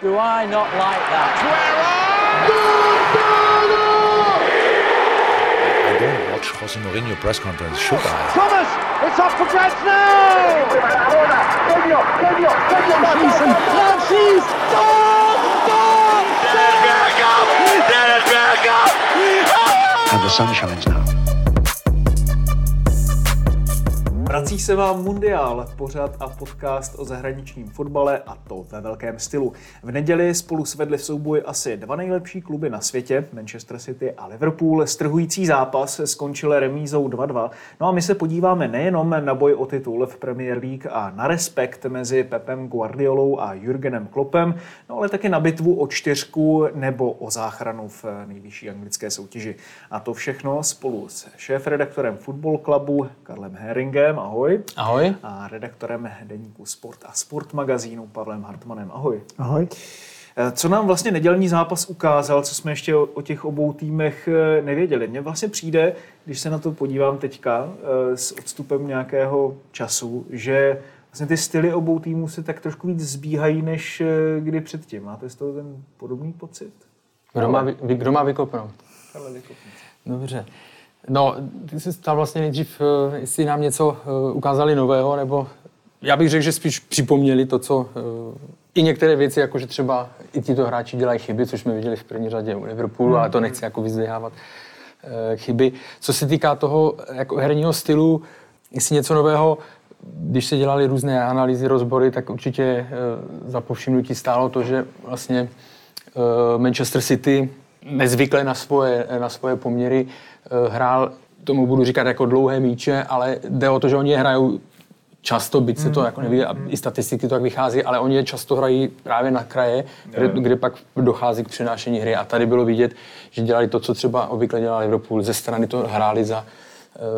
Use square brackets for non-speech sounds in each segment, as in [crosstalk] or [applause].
Do I not like that? I don't watch Jose Mourinho press conference, should I? Thomas, it's up for grabs now. Season, Francis, And the sun shines now. Vrací se vám Mundial, pořad a podcast o zahraničním fotbale a to ve velkém stylu. V neděli spolu svedli v souboji asi dva nejlepší kluby na světě, Manchester City a Liverpool. Strhující zápas skončil remízou 2-2. No a my se podíváme nejenom na boj o titul v Premier League a na respekt mezi Pepem Guardiolou a Jurgenem Kloppem, no ale taky na bitvu o čtyřku nebo o záchranu v nejvyšší anglické soutěži. A to všechno spolu s šéf-redaktorem Football Clubu Karlem Heringem, ahoj. Ahoj. A redaktorem deníku Sport a Sport magazínu Pavlem Hartmanem, ahoj. Ahoj. Eh, Co nám vlastně nedělní zápas ukázal, co jsme ještě o, těch obou týmech eh, nevěděli? Mně vlastně přijde, když se na to podívám teďka eh, s odstupem nějakého času, že vlastně ty styly obou týmů se tak trošku víc zbíhají, než kdy předtím. Máte z toho ten podobný pocit? Kdo má, vy- kdo má vykopnout? Dobře. No, ty jsi stál vlastně nejdřív, eh, jestli nám něco eh, ukázali nového, nebo já bych řekl, že spíš připomněli to, co eh, i některé věci, jako že třeba i tito hráči dělají chyby, což jsme viděli v první řadě u Liverpoolu, ale to nechci jako vyzdvihávat chyby. Co se týká toho jako herního stylu, jestli něco nového, když se dělali různé analýzy, rozbory, tak určitě za povšimnutí stálo to, že vlastně Manchester City nezvykle na svoje, na svoje poměry hrál, tomu budu říkat jako dlouhé míče, ale jde o to, že oni je hrajou často, byť se to jako neví, a i statistiky to tak vychází, ale oni je často hrají právě na kraje, kde, kde pak dochází k přenášení hry. A tady bylo vidět, že dělali to, co třeba obvykle dělal Liverpool. Ze strany to hráli za, eh,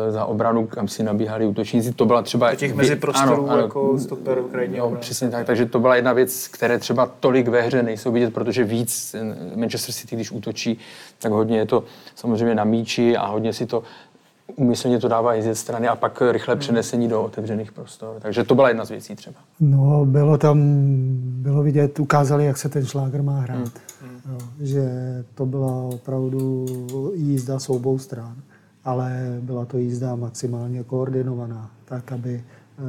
za obranu, kam si nabíhali útočníci. To byla třeba... Do těch vě- meziprostorů ano, ano, jako stoper v krajní Jo, přesně tak. Takže to byla jedna věc, které třeba tolik ve hře nejsou vidět, protože víc eh, Manchester City, když útočí, tak hodně je to samozřejmě na míči a hodně si to umyslně to dává i ze strany a pak rychle přenesení do otevřených prostor. Takže to byla jedna z věcí třeba. No, bylo tam, bylo vidět, ukázali, jak se ten šláger má hrát. Jo, že to byla opravdu jízda s obou stran, ale byla to jízda maximálně koordinovaná, tak, aby eh,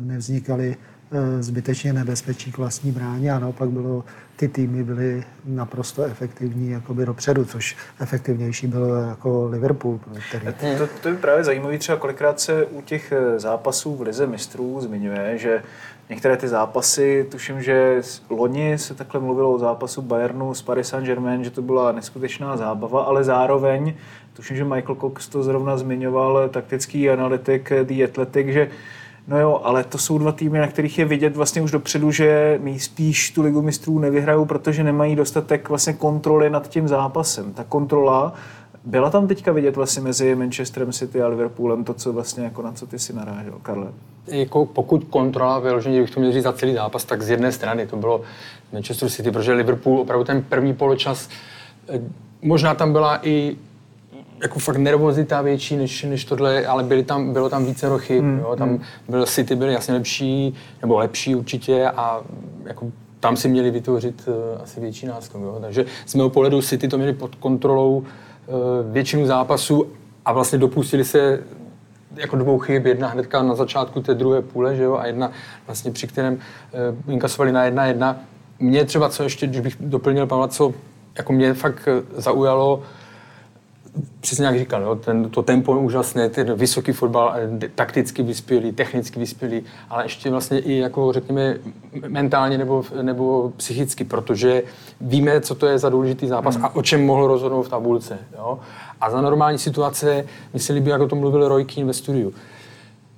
nevznikaly eh, zbytečně nebezpečí k vlastní bráně. A naopak bylo, ty týmy byly naprosto efektivní jakoby dopředu, což efektivnější bylo jako Liverpool, který To, to je právě zajímavé, třeba kolikrát se u těch eh, zápasů v Lize mistrů zmiňuje, že některé ty zápasy, tuším, že loni se takhle mluvilo o zápasu Bayernu s Paris Saint-Germain, že to byla neskutečná zábava, ale zároveň, tuším, že Michael Cox to zrovna zmiňoval, taktický analytik eh, The Athletic, že No jo, ale to jsou dva týmy, na kterých je vidět vlastně už dopředu, že nejspíš tu ligu mistrů nevyhrajou, protože nemají dostatek vlastně kontroly nad tím zápasem. Ta kontrola byla tam teďka vidět vlastně mezi Manchesterem City a Liverpoolem to, co vlastně jako na co ty si narážel, Karle. Jako pokud kontrola vyloženě, bych to měl říct za celý zápas, tak z jedné strany to bylo Manchester City, protože Liverpool opravdu ten první poločas, eh, možná tam byla i jako fakt nervozita větší než, než tohle, ale byly tam, bylo tam více chyb. Mm, jo, tam byl City byli jasně lepší, nebo lepší určitě a jako tam si měli vytvořit uh, asi větší náskok. Jo. Takže z mého pohledu City to měli pod kontrolou uh, většinu zápasu a vlastně dopustili se jako dvou chyb, jedna hnedka na začátku té druhé půle, že jo, a jedna vlastně při kterém uh, inkasovali na jedna jedna. Mě třeba, co ještě, když bych doplnil Pavla, co jako mě fakt zaujalo, přesně jak říkal, jo, ten, to tempo je úžasné, ten vysoký fotbal, eh, takticky vyspělý, technicky vyspělý, ale ještě vlastně i jako řekněme mentálně nebo, nebo psychicky, protože víme, co to je za důležitý zápas a o čem mohl rozhodnout v tabulce. Jo? A za normální situace, myslím, by, jako to mluvil Roy Keane ve studiu,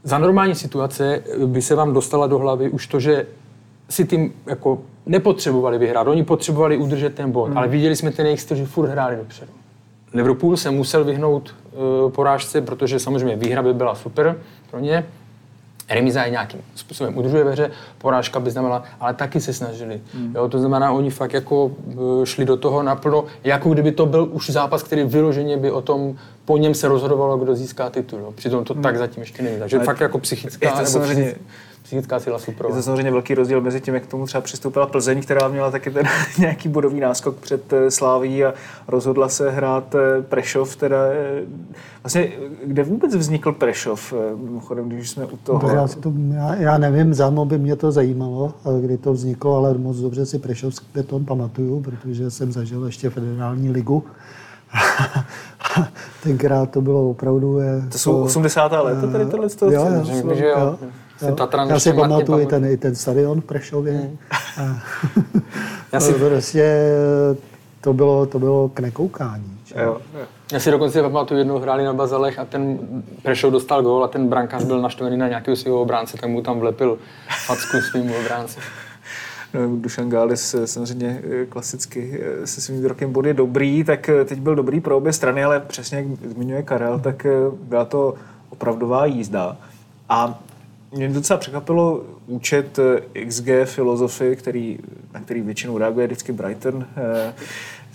za normální situace by se vám dostala do hlavy už to, že si tím jako nepotřebovali vyhrát. Oni potřebovali udržet ten bod, ale viděli jsme ten jejich styl, že furt hráli dopředu. Liverpool se musel vyhnout uh, porážce, protože samozřejmě výhra by byla super pro ně. Remíza je nějakým způsobem udržuje ve hře, porážka by znamenala, ale taky se snažili. Mm. Jo, to znamená, oni fakt jako eh, šli do toho naplno, jako kdyby to byl už zápas, který vyloženě by o tom, po něm se rozhodovalo, kdo získá titul. Jo. Přitom to mm. tak zatím ještě není. Takže Ale fakt jako Je psychická to nebo samozřejmě fyzická- psychická síla super. Je to samozřejmě velký rozdíl mezi tím, jak k tomu třeba přistoupila Plzeň, která měla taky ten [laughs] nějaký bodový náskok před eh, Sláví a rozhodla se hrát eh, Prešov. Teda, eh, vlastně, kde vůbec vznikl Prešov? Mimochodem, když jsme u toho... Já, to, já, já nevím, zámo by mě to zajímalo, kdy to vzniklo, ale moc dobře si Prešovský beton pamatuju, protože jsem zažil ještě federální ligu. [laughs] Tenkrát to bylo opravdu... je To jsou 80. léta, tady tohle? Jo, jo, že jo. Si Tatran Já si pamatuju ten, i ten stadion v Prešově. A, [laughs] Já si- to prostě to bylo, to bylo k nekoukání. že? Jo. Já si dokonce pamatuju, jednou hráli na Bazalech a ten Prešov dostal gól a ten brankář byl naštvený na nějakého svého obránce, tak mu tam vlepil facku svým obránci. [laughs] No, Dušan Gális eh, samozřejmě eh, klasicky eh, se svým rokem bod je dobrý, tak teď byl dobrý pro obě strany, ale přesně jak zmiňuje Karel, tak byla to opravdová jízda. A mě docela překvapilo účet eh, XG filozofy, který, na který většinou reaguje vždycky Brighton, eh,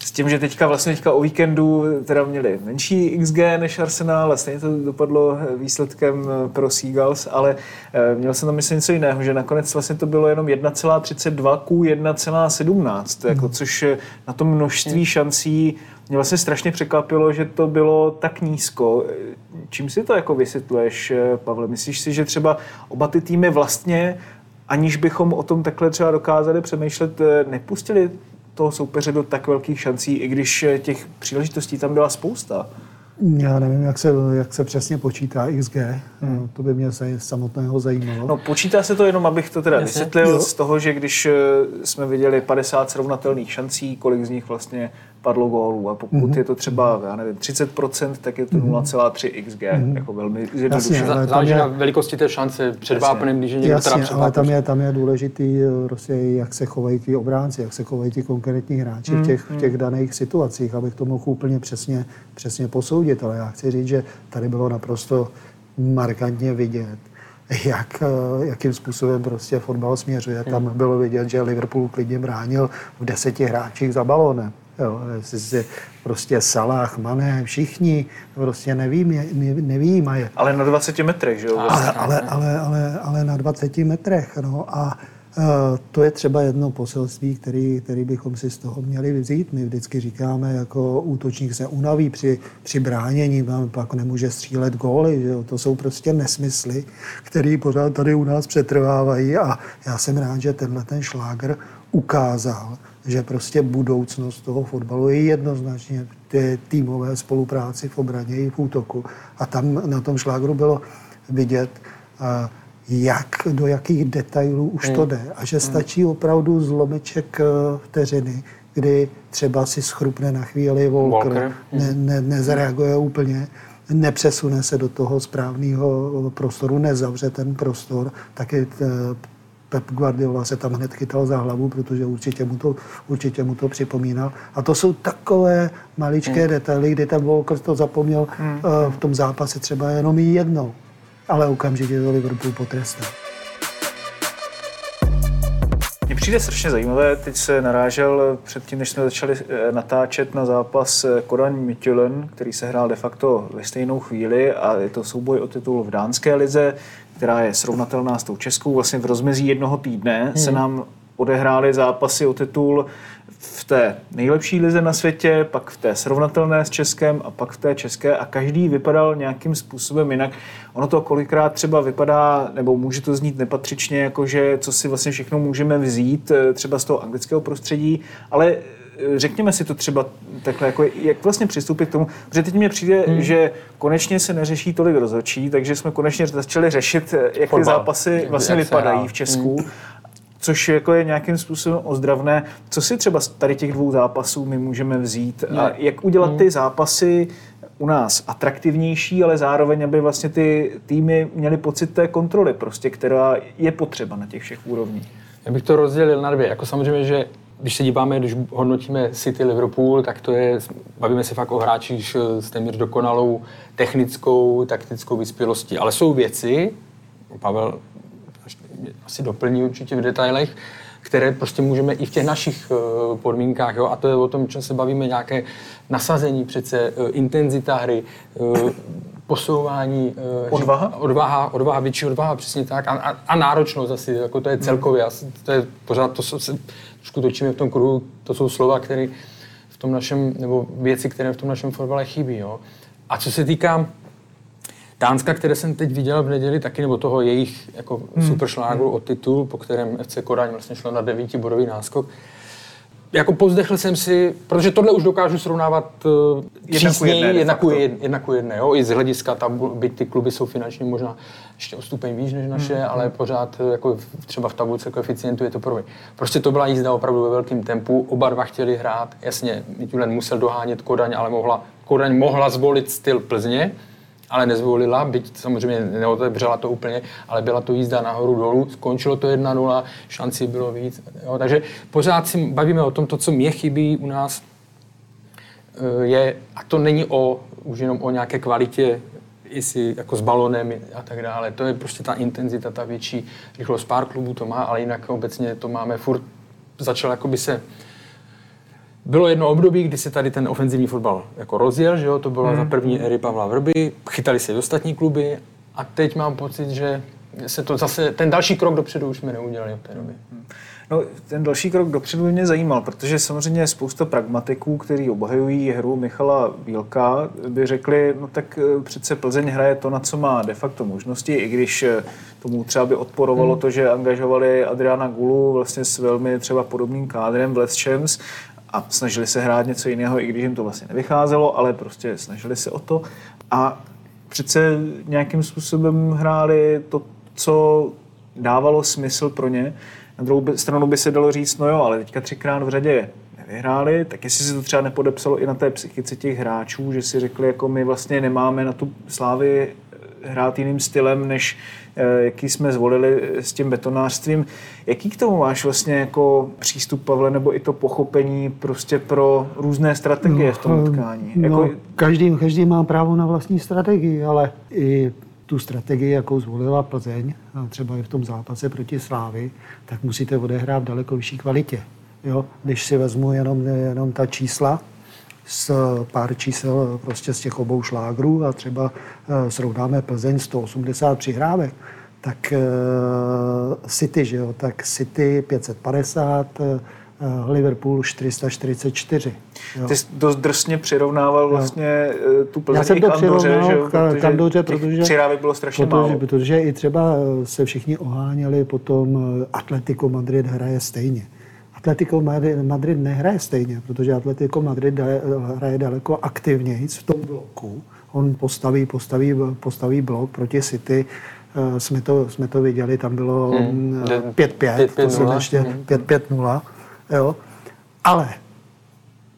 s tím, že teďka vlastně teďka o víkendu teda měli menší XG než Arsenal a stejně to dopadlo eh, výsledkem eh, pro Seagulls, ale eh, měl jsem tam myslím něco jiného, že nakonec vlastně to bylo jenom 1,32 ku 1,17, jako, což na tom množství šancí mě vlastně strašně překvapilo, že to bylo tak nízko. Čím si to jako vysvětluješ, Pavle? Myslíš si, že třeba oba ty týmy vlastně, aniž bychom o tom takhle třeba dokázali přemýšlet, nepustili toho soupeře do tak velkých šancí, i když eh, těch příležitostí tam byla spousta. Já nevím, jak se, jak se přesně počítá XG. Hmm. To by mě zaj- samotného zajímalo. No počítá se to jenom, abych to teda Jasně. vysvětlil, Jo. z toho, že když eh, jsme viděli 50 srovnatelných šancí, kolik z nich vlastně padlo gólů a pokud Mhm. je to třeba, já nevím, 30%, tak je to 0,3 XG, jako velmi zjednodušeně. Jasně, ale tam Záleží je- na velikosti té šance před vápnem, když je někdo teda Jasně, před ale tam je, tam je důležitý, eh, prostě, jak se chovají ti obránci, jak se chovají ti konkrétní hráči v, těch, v těch daných situacích, abych to mohl úplně přesně, přesně posoudit. Ale já chci říct, že tady bylo naprosto markantně vidět, [laughs] jak, eh, jakým způsobem prostě fotbal směřuje. Tam bylo vidět, že Liverpool klidně bránil v deseti hráčích za balónem. Jo, prostě Salah, Mané, všichni prostě nevím, nevýjímají. Ale na 20 metrech, že jo? Ale, ale, ale, ale, ale na 20 metrech. No. A uh, to je třeba jedno poselství, který, který bychom si z toho měli vzít. My vždycky říkáme, jako útočník se unaví při, při bránění, no, pak nemůže střílet góly. Že jo? To jsou prostě nesmysly, které pořád tady u nás přetrvávají. A já jsem rád, že tenhle ten šláger ukázal, že prostě budoucnost toho fotbalu je jednoznačně v té týmové spolupráci v obraně i v útoku. A tam na tom šlágru bylo vidět, a jak, do jakých detailů už to jde. A že stačí opravdu zlomeček eh, vteřiny, kdy třeba si schrupne na chvíli Volker, Walker. ne, ne, nezareaguje úplně, nepřesune se do toho správného prostoru, nezavře ten prostor, taky Pep Guardiola se tam hned chytal za hlavu, protože určitě mu to, určitě mu to připomínal. A to jsou takové maličké hmm. detaily, kdy ten Walker to zapomněl hmm. v tom zápase třeba jenom jednou. Ale okamžitě to Liverpool potrestal. Mně přijde strašně zajímavé, teď se narážel předtím, než jsme začali eh, natáčet na zápas eh, Kodaň Midtjylland, který se hrál de facto ve stejnou chvíli a je to souboj o titul v dánské lize, která je srovnatelná s tou českou. Vlastně v rozmezí jednoho týdne hmm. se nám odehrály zápasy o titul v té nejlepší lize na světě, pak v té srovnatelné s Českem a pak v té české a každý vypadal nějakým způsobem jinak. Ono to kolikrát třeba vypadá, nebo může to znít nepatřičně, jakože co si vlastně všechno můžeme vzít eh, třeba z toho anglického prostředí, ale řekněme si to třeba takhle, jako jak vlastně přistoupit k tomu, protože teď mně přijde, hmm. že konečně se neřeší tolik rozhodčí, takže jsme konečně začali řešit, eh, jak ty zápasy vlastně Jak vypadají v Česku což jako je nějakým způsobem ozdravné. Co si třeba z tady těch dvou zápasů my můžeme vzít a jak udělat ty zápasy u nás atraktivnější, ale zároveň, aby vlastně ty týmy měly pocit té kontroly, prostě, která je potřeba na těch všech úrovních. Já bych to rozdělil na dvě. Jako samozřejmě, že když se díváme, když hodnotíme City Liverpool, tak to je, bavíme se fakt o hráčích s téměř dokonalou technickou, taktickou vyspělostí. Ale jsou věci, Pavel asi doplní určitě v detailech, které prostě můžeme i v těch našich eh, podmínkách, jo? a to je o tom, čem se bavíme, nějaké nasazení přece, eh, intenzita hry, eh, posouvání. eh, Odvaha? že- Odvaha, odvaha, větší odvaha, přesně tak. A, a, a náročnost asi, jako to je celkově. Asi, to je pořád, to se trošku točíme v tom kruhu, to jsou slova, které v tom našem, nebo věci, které v tom našem fotbale chybí. Jo. A co se týká Dánska, které jsem teď viděl v neděli taky, nebo toho jejich jako hmm. superšlágru o titul, po kterém FC Kodaň vlastně šlo na devítibodový náskok. Jako povzdechl jsem si, protože tohle už dokážu srovnávat uh, Jedna ku jedné, jedna ku jedné, jo? i z hlediska tabu, byť ty kluby jsou finančně možná ještě o stupeň výš než naše, Hmm. ale pořád eh, jako v- třeba v tabulce koeficientu je to první. Prostě to byla jízda opravdu ve velkém tempu, oba dva chtěli hrát, jasně, Mitulen musel dohánět Kodaň, ale mohla, Kodaň mohla zvolit styl Plzně, ale nezvolila, byť samozřejmě neotevřela to úplně, ale byla to jízda nahoru dolů, skončilo to 1-0, šancí bylo víc. Jo, takže pořád si bavíme o tom, to, co mě chybí u nás, eh, je, a to není o, už jenom o nějaké kvalitě, jestli jako s balonem a tak dále, to je prostě ta intenzita, ta větší rychlost. Pár klubů to má, ale jinak obecně to máme furt, začal jakoby se bylo jedno období, kdy se tady ten ofenzivní fotbal jako rozjel, že jo? to bylo za první éry Pavla Vrby, chytali se i ostatní kluby a teď mám pocit, že se to zase, ten další krok dopředu už jsme neudělali od té doby. No, ten další krok dopředu mě zajímal, protože samozřejmě spousta pragmatiků, kteří obhajují hru Michala Bílka, by řekli, no tak eh, přece Plzeň hraje to, na co má de facto možnosti, i když eh, tomu třeba by odporovalo to, že angažovali Adriana Gulu vlastně s velmi třeba podobným kádrem v Les Champs a snažili se hrát něco jiného, i když jim to vlastně nevycházelo, ale prostě snažili se o to. A přece nějakým způsobem hráli to, co dávalo smysl pro ně. Na druhou stranu by se dalo říct, no jo, ale teďka třikrát v řadě nevyhráli, tak jestli se to třeba nepodepsalo i na té psychice těch hráčů, že si řekli, jako my vlastně nemáme na tu slávy hrát jiným stylem, než eh, jaký jsme zvolili s tím betonářstvím. Jaký k tomu máš vlastně jako přístup, Pavle, nebo i to pochopení prostě pro různé strategie v tom utkání? No, Jako, každý, každý má právo na vlastní strategii, ale i tu strategii, jakou zvolila Plzeň, třeba i v tom zápase proti Slávy, tak musíte odehrát v daleko vyšší kvalitě. Jo? Když si vezmu jenom, jenom ta čísla, z pár čísel prostě z těch obou šlágrů a třeba eh, srovnáme Plzeň 180 přihrávek, tak eh, City, že jo, tak City 550, eh, Liverpool 444. Jo. Ty jsi dost drsně přirovnával vlastně eh, tu Plzeň Já jsem to k Andoře, přirovnal že jo? k- k Andoře, těch protože- přihrávek bylo strašně protože, málo. protože i třeba se všichni oháněli potom Atletico Madrid hraje stejně. Atletico Madrid, Madrid nehraje stejně, protože Atletico Madrid hraje daleko aktivněji v tom bloku. On postaví, postaví, postaví blok proti City. Eh, Jsme to, jsme to viděli, tam bylo mm, De- 5-5, to jsem 5-5-0. ještě Mhm. 5-5-0. Jo. Ale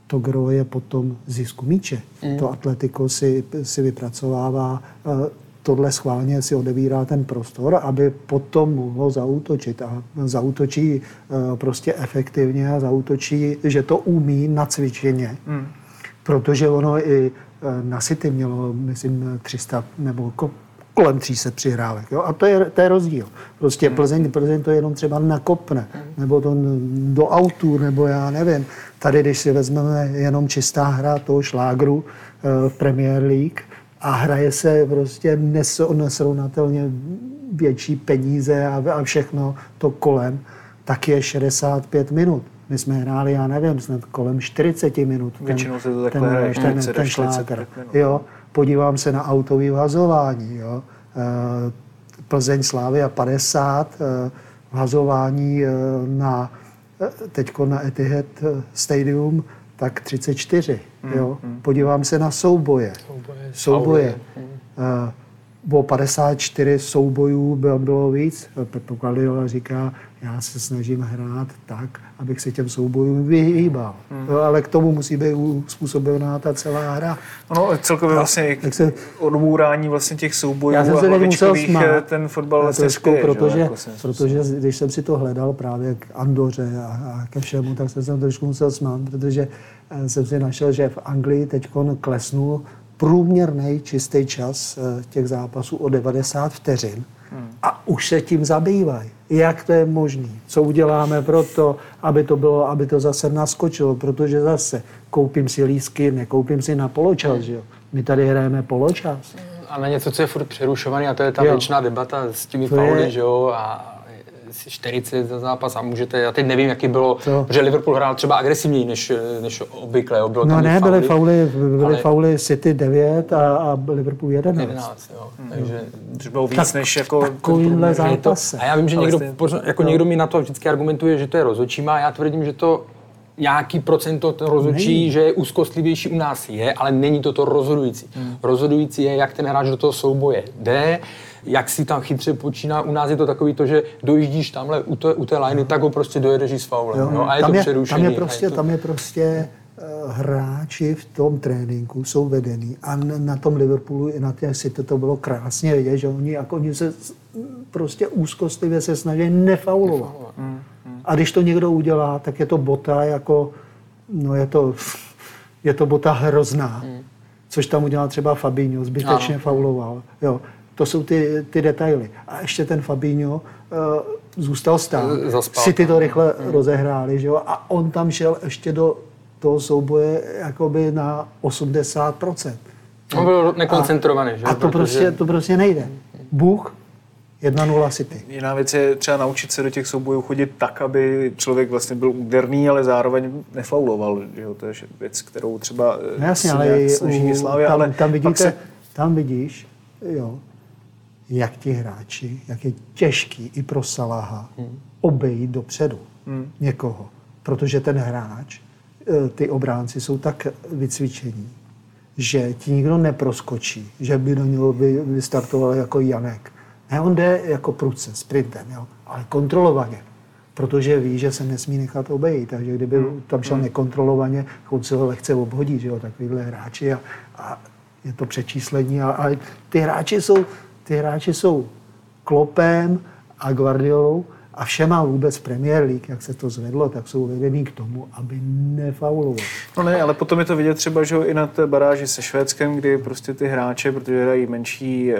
to gro je potom zisku míče. Mm. To Atletico si, si vypracovává eh, tohle schválně si odebírá ten prostor, aby potom mohlo zautočit. A zautočí eh, prostě efektivně a zautočí, že to umí nacvičeně. Mm. Protože ono i eh, na City mělo, myslím, 300 nebo ko- kolem 300 přihrávek. Jo? A to je, to je rozdíl. Prostě Plzeň, Plzeň to jenom třeba nakopne, nebo to do autu, nebo já nevím. Tady, když si vezmeme jenom čistá hra toho šlágru eh, v Premier League a hraje se prostě nes- nesrovnatelně větší peníze a, a všechno to kolem, tak je 65 minut. My jsme hráli, já nevím, snad kolem 40 minut. ten- Většinou se to takhle ten, hraje, ten, 40 ten až 45 šláger. minut. Jo, podívám se na autový vazování. Jo. Eh, Plzeň Slávia 50, eh, vazování eh, na teďko na Etihad Stadium, tak 34. Jo. Podívám se na souboje. Souboje, Souboje. Eh, O 54 soubojů bylo, bylo víc. Pepo Guardiola říká, já se snažím hrát tak, abych se těm soubojům vyhýbal. Jo, ale k tomu musí být způsobená ta celá hra. Ono celkově vlastně tak se- odbourání vlastně těch soubojů Já jsem a se teď musel smát. eh, ten fotbal vlastně trošku, že jo, protože, jako protože když jsem si to hledal právě k Andoře a, a ke všemu, tak jsem se trošku musel smát, protože eh, jsem si našel, že v Anglii teď klesnul průměrný čistý čas eh, těch zápasů o 90 vteřin a už se tím zabývají. Jak to je možné? Co uděláme pro to, aby to bylo, aby to zase naskočilo? Protože zase koupím si lísky, nekoupím si na poločas, že jo? My tady hrajeme poločas. A na něco, co je furt přerušovaný, a to je ta Jo. věčná debata s těmi To je- fauly, že jo, a si 40 za zápas a můžete, já teď nevím, jaký bylo, To- protože Liverpool hrál třeba agresivněji než, než obvykle, jo, bylo No tam ne, byly fauly, byly ale- fauly City 9 a, a Liverpool 11. 11, jo, takže Což bylo víc Tak- než jako... takovýmhle že- to, zápase. a já vím, že někdo, pořád, jako někdo mi na to vždycky argumentuje, že to je rozhodčí, a já tvrdím, že to nějaký procento to rozhodčí, že je úzkostlivější u nás je, ale není to to rozhodující. Hmm. Rozhodující je, jak ten hráč do toho souboje jde, jak si tam chytře počíná. U nás je to takový to, že dojíždíš tamhle u té, u té liney, tak ho prostě dojedeš s faulem. Jo, Jo, a je tam, to je, přerušení. tam je prostě, to- tam je prostě uh, hráči v tom tréninku jsou vedený a na tom Liverpoolu i na té City to bylo krásně vidět, že oni, jako oni se prostě úzkostlivě se snaží nefaulovat. A když to někdo udělá, tak je to bota jako, no je to, je to bota hrozná. Což tam udělal třeba Fabinho, zbytečně Ano. fauloval. Jo. To jsou ty, ty detaily. A ještě ten Fabinho uh, zůstal stát. Zaspal. City to rychle rozehráli, že jo? A on tam šel ještě do toho souboje jakoby na 80%. On byl nekoncentrovaný, že? A to Protože- prostě, to prostě nejde. Bůh 1-0 City. Jiná věc je třeba naučit se do těch soubojů chodit tak, aby člověk vlastně byl úderný, ale zároveň nefauloval. Že jo? To je věc, kterou třeba eh, No jasně, ale snaží u, Slávia, tam, ale tam, vidíte, se, tam vidíš, jo, jak ti hráči, jak je těžký i pro Salaha Hmm. obejít dopředu někoho. Protože ten hráč, eh, ty obránci jsou tak vycvičení, že ti nikdo neproskočí, že by do něho vy, vystartoval jako Janek. Ne, on jde jako prudce, sprintem, jo, ale kontrolovaně. Protože ví, že se nesmí nechat obejít. Takže kdyby tam šel nekontrolovaně, on se ho lehce obhodí, že jo, takovýhle hráči a, a je to přečíslení. A, ale ty hráči jsou, ty hráči jsou Klopem a Guardiolou a všema vůbec Premier League, jak se to zvedlo, tak jsou vedený k tomu, aby nefaulovali. No ne, ale potom je to vidět třeba, že i na té baráži se Švédskem, kdy prostě ty hráče, protože hrají menší e,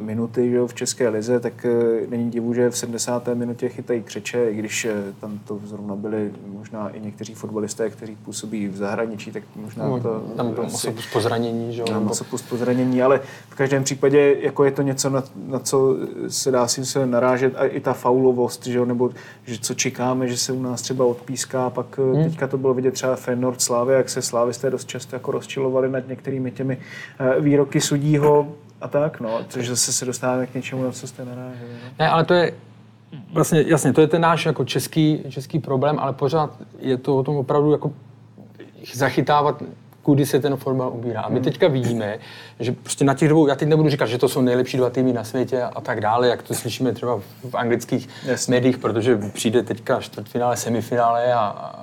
minuty že v České lize, tak e, není divu, že v 70. minutě chytají křeče, i když e, tam to zrovna byli možná i někteří fotbalisté, kteří působí v zahraničí, tak možná No, to... tam byl asi- osobu po zranění, že jo? Mám nebo- masopust po zranění, ale v každém případě jako je to něco, na, na co se dá si se narážet a i ta faulovost, že jo, nebo že co čekáme, že se u nás třeba odpíská, pak hmm. teďka to bylo vidět třeba Feyenoord Slávy, jak se slávisté dost často jako rozčilovali nad některými těmi eh, výroky sudího a tak, no, což zase se dostáváme k něčemu, na co jste naráželi. No. Ne, ale to je vlastně, jasně, to je ten náš jako český, český problém, ale pořád je to o tom opravdu jako zachytávat, kudy se ten fotbal ubírá. A my teďka vidíme, že prostě na těch dvou, já teď nebudu říkat, že to jsou nejlepší dva týmy na světě a tak dále, jak to slyšíme třeba v anglických Jasně. médiích, protože přijde teďka čtvrtfinále, semifinále a,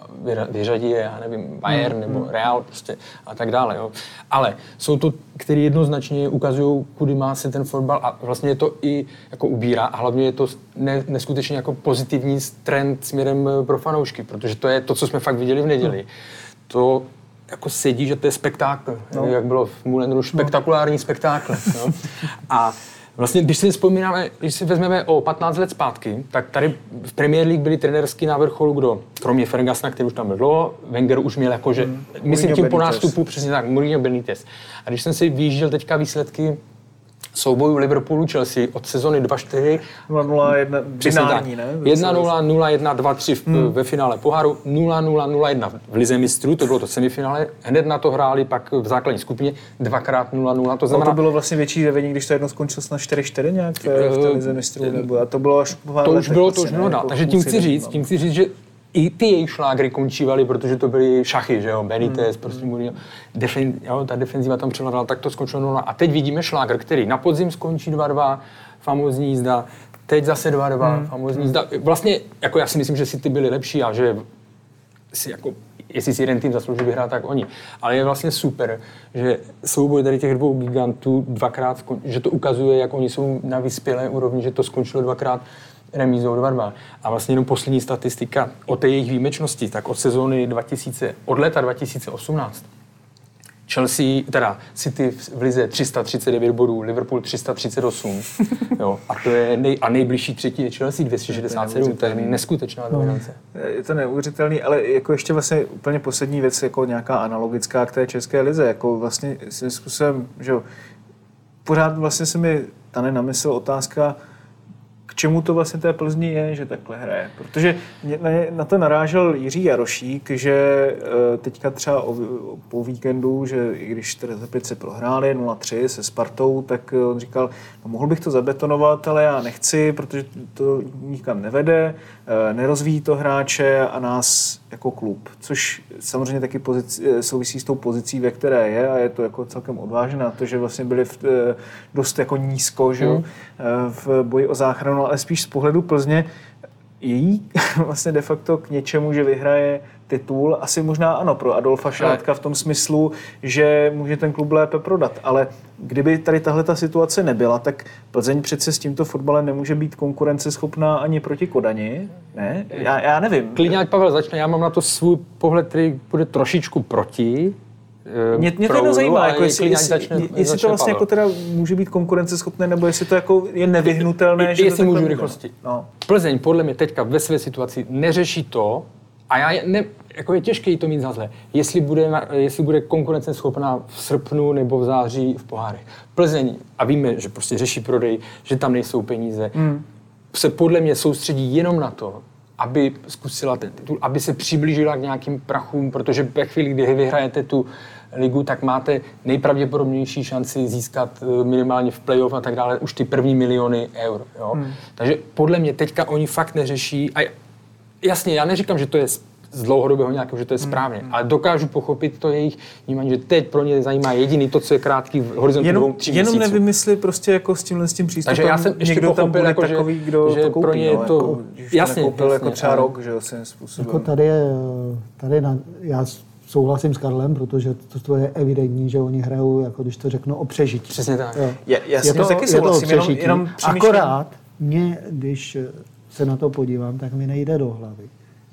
vyřadí je, já nevím, Bayern nebo Real prostě a tak dále. Jo. Ale jsou to, které jednoznačně ukazují, kudy má se ten fotbal a vlastně je to i jako ubírá a hlavně je to ne, neskutečně jako pozitivní trend směrem pro fanoušky, protože to je to, co jsme fakt viděli v neděli. To jako sedí, že to je spektákl, no. jak bylo v Moulin Rouge, spektakulární spektákl. No. A vlastně, když si vzpomínáme, když si vezmeme o 15 let zpátky, tak tady v Premier League byli trenerský na vrcholu kdo? Kromě Fergusona, který už tam byl dlouho, Wenger už měl jako, že, mm. myslím Mourinho tím po Benitez. nástupu, přesně tak, Mourinho Benitez. A když jsem si vyjížděl teďka výsledky soubojů Liverpoolu Chelsea od sezony 2-4, 0-0-1, Přesně tak. binární, ne? 1-0, 0-1, 2-3 v, Hmm. ve finále poháru, 0-0, 0-1 v Lize mistrů, to bylo to semifinále, hned na to hráli pak v základní skupině dvakrát 0-0, to No znamená, to bylo vlastně větší vedení, když to jedno skončilo snad 4-4 nějak v, v té lize mistrů, nebo a to bylo až to už bylo, to už ne, bylo, jako takže tím chci říct, no. tím chci říct, že i ty jejich šlágry končívaly, protože to byly šachy, že jo, Hmm. Benitez, prostě Mourinho, defen, jo, ta defenziva tam převládala, tak to skončilo 0 A teď vidíme šlágr, který na podzim skončí 2-2, famózní jízda, teď zase 2-2, Hmm. famózní jízda. Vlastně, jako já si myslím, že si ty byli lepší a že si jako, jestli si jeden tým zaslouží vyhrát, tak oni. Ale je vlastně super, že souboj tady těch dvou gigantů dvakrát, že to ukazuje, jak oni jsou na vyspělé úrovni, že to skončilo dvakrát remízou 2-2. A vlastně jenom poslední statistika o té jejich výjimečnosti, tak od sezóny 2000, od léta 2018 Chelsea, teda City v lize 339 bodů, Liverpool 338. [laughs] jo, a to je nej, a nejbližší třetí je Chelsea 267, to je neskutečná dominance. Je to neuvěřitelný, ale jako ještě vlastně úplně poslední věc, jako nějaká analogická k té české lize, jako vlastně svým způsobem, že jo, pořád vlastně se mi tane na mysl otázka, k čemu to vlastně té Plzni je, že takhle hraje. Protože na- to narážel Jiří Jarošík, že eh, teďka třeba o, po víkendu, že i když se prohráli 0-3 se Spartou, tak eh, on říkal, no mohl bych to zabetonovat, ale já nechci, protože to nikam nevede, eh, nerozvíjí to hráče a nás jako klub. Což samozřejmě taky pozici, souvisí s tou pozicí, ve které je a je to jako celkem odvážné na to, že vlastně byli v, dost jako nízko, že jo, eh, v boji o záchranu, ale spíš z pohledu Plzně je jí [laughs] vlastně de facto k něčemu, že vyhraje titul. Asi možná ano pro Adolfa Šátka v tom smyslu, že může ten klub lépe prodat. Ale kdyby tady tahle ta situace nebyla, tak Plzeň přece s tímto fotbalem nemůže být konkurenceschopná ani proti Kodani. Ne? Já, já nevím. Klidně ať Pavel začne, já mám na to svůj pohled, který bude trošičku proti. Eh, Mě, mě to jenom zajímá, jako jestli, jestli, začne, jestli začne to vlastně jako teda může být konkurenceschopné, nebo jestli to jako je nevyhnutelné, Je- že jestli můžu rychlosti. No. Plzeň podle mě teďka ve své situaci neřeší to, a já je- ne, jako je těžké jí to mít za zlé, jestli bude, jestli bude konkurenceschopná v srpnu nebo v září v pohárech. Plzeň, a víme, že prostě řeší prodej, že tam nejsou peníze, hmm. se podle mě soustředí jenom na to, aby zkusila ten titul, aby se přiblížila k nějakým prachům, protože ve chvíli, kdy vyhrajete tu ligu, tak máte nejpravděpodobnější šanci získat eh, minimálně v playoff a tak dále už ty první miliony eur. Jo? Hmm. Takže podle mě teďka oni fakt neřeší, a jasně, já neříkám, že to je z dlouhodobého nějakého, že to je správně, Hmm. ale dokážu pochopit to jejich vnímání, že teď pro ně zajímá jediný to, co je krátký v horizontu dvou, Jenom, tří jenom měsíců. nevím, jestli prostě jako s tímhle s tím přístupem Takže já jsem ještě někdo tam pochopil, bude jako, že- takový, kdo že to koupí. pro ně no, to- jako, když to jasně, nekoupil jako jasně, třeba ale- rok, že jo, svým způsobem. Jako tady je, tady na, já souhlasím s Karlem, protože to, to je evidentní, že oni hrajou, jako když to řeknu, o přežití. Přesně tak. Jo. Já- já s je to, taky je to o jenom- přežití. jenom přemýšlím- Akorát mě, když se na to podívám, tak mi nejde do hlavy,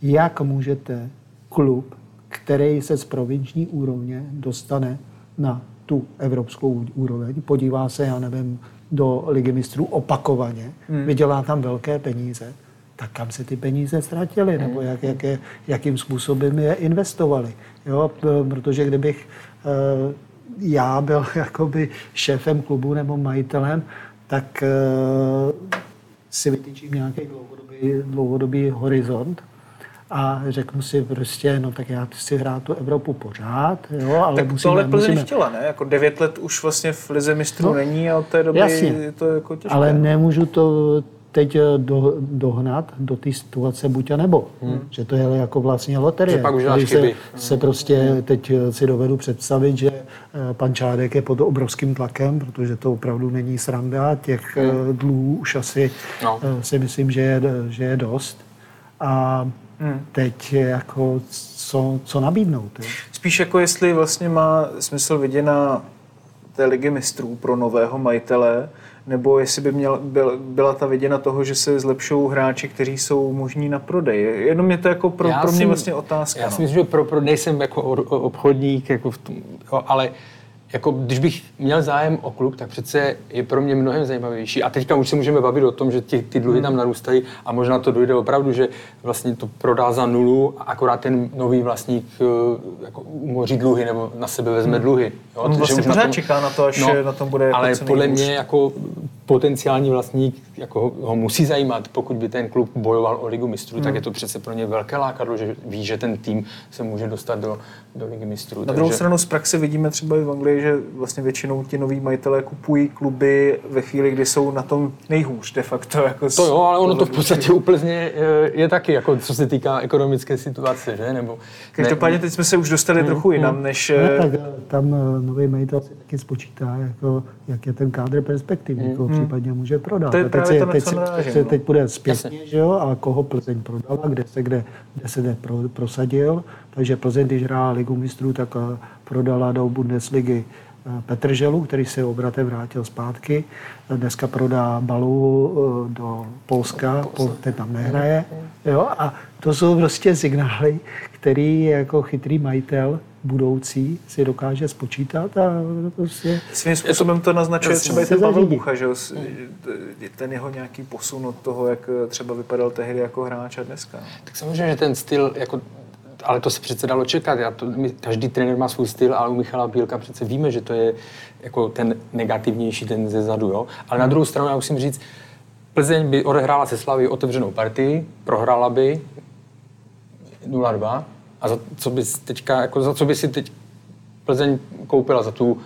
jak můžete klub, který se z provinční úrovně dostane na tu evropskou úroveň, podívá se, já nevím, do ligy mistrů opakovaně, hmm. vydělá tam velké peníze, tak kam se ty peníze ztratily, nebo jak, jak je, jakým způsobem je investovali. Jo? Protože kdybych eh, já byl [laughs] jakoby šéfem klubu nebo majitelem, tak eh, si vytyčím nějaký dlouhodobý, dlouhodobý horizont a řeknu si prostě, no tak já si hrát tu Evropu pořád, jo, ale Tak musíme, to ale Plzeň musíme, chtěla, ne? Jako devět let už vlastně v Lize mistrů No, není a od té doby jasně. je to jako těžké. ale nemůžu to teď eh, do, dohnat do té situace buď a nebo. Hmm. Že to je jako vlastně loterie. Že pak už se, chyby. se prostě teď eh, si dovedu představit, že eh, pan Čádek je pod obrovským tlakem, protože to opravdu není sranda. Těch hmm. dluhů už asi No. no. si myslím, že je, že je dost. A Hmm. teď jako co, co nabídnout. Jo? Spíš jako jestli vlastně má smysl viděna té ligy mistrů pro nového majitele, nebo jestli by měl, byl, byla ta viděna toho, že se zlepšou hráči, kteří jsou možní na prodej. Jenom je to jako pro, Já pro mě si- vlastně otázka. Já no. si myslím, že pro, pro nejsem jako obchodník, jako v tom, jo, ale jako když bych měl zájem o klub, tak přece je pro mě mnohem zajímavější. A teďka už se můžeme bavit o tom, že ty, ty dluhy tam narůstají a možná to dojde opravdu, že vlastně to prodá za nulu a akorát ten nový vlastník eh, jako umoří dluhy nebo na sebe vezme dluhy. Jo, On vlastně už na pořád tom- čeká na to, až na tom bude Ale podle mě jako potenciální vlastník jako ho, ho musí zajímat, pokud by ten klub bojoval o ligu mistrů, Hmm. tak je to přece pro ně velké lákadlo, že ví, že ten tým se může dostat do, do ligy mistrů. Na druhou stranu z praxe vidíme třeba i v Anglii, že vlastně většinou ti noví majitelé kupují kluby ve chvíli, kdy jsou na tom nejhůř de facto. Jako To jo, ale ono to v podstatě úplně eh, je taky, jako co se týká ekonomické situace, že? Nebo Každopádně teď jsme se už dostali trochu jinam, než... Ne, eh, tak eh, tam nový majitel si taky spočítá, jako, jak je ten kádr perspektivní, koho případně může prodat. To je teď na teď se no. teď bude zpětně, že jo, a koho Plzeň prodala, kde se kde, kde, se prosadil. Takže Plzeň, když hrála ligu mistrů, tak eh, prodala do Bundesligy eh, Petrželu, který se obratem vrátil zpátky. Dneska prodá Balu eh, do Polska, Pol, ten tam nehraje. Jo? A to jsou prostě signály, který jako chytrý majitel budoucí si dokáže spočítat a prostě Svým způsobem to naznačuje to třeba i ten Pavel zařídí. Bucha, že ten jeho nějaký posun od toho, jak třeba vypadal tehdy jako hráč a dneska. Tak samozřejmě, že ten styl, jako ale to se přece dalo čekat. Já to, my, každý trenér má svůj styl, ale u Michala Bílka přece víme, že to je jako ten negativnější, ten ze zadu. Jo? Ale na druhou stranu já musím říct, Plzeň by odehrála se Slavy otevřenou partii, prohrála by 0-2 a za co by teďka, jako za co by si teď Plzeň koupila za tu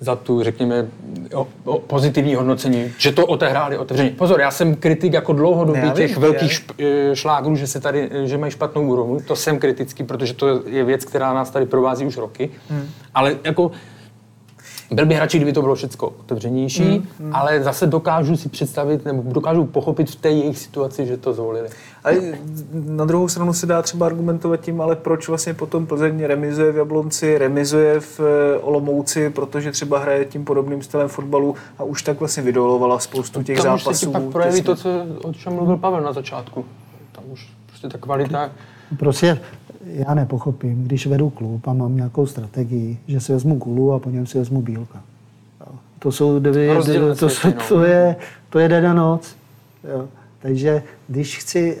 za tu, řekněme, o, o pozitivní hodnocení, že to otehráli otevřeně. Pozor, já jsem kritik jako dlouhodobý já těch vím, velkých šp, eh, šlágrů, že se tady, eh, že mají špatnou úroveň. To jsem kritický, protože to je věc, která nás tady provází už roky. Hmm. Ale jako byl bych radši, kdyby to bylo všechno otevřenější, hmm, hmm. ale zase dokážu si představit, nebo dokážu pochopit v té jejich situaci, že to zvolili. Ale na druhou stranu se dá třeba argumentovat tím, ale proč vlastně potom Plzeň remizuje v Jablonci, remizuje v eh, Olomouci, protože třeba hraje tím podobným stylem fotbalu a už tak vlastně vydolovala spoustu těch Tam už zápasů. se ti pak projeví těsně. to, co, o čem mluvil Pavel na začátku. Tam už prostě ta kvalita... Prostě já nepochopím, když vedu klub a mám nějakou strategii, že si vezmu kulu a po něm si vezmu bílka. To jsou dvě, to, světy, jsou, no. to, je, to je den a noc. Jo. Takže když chci,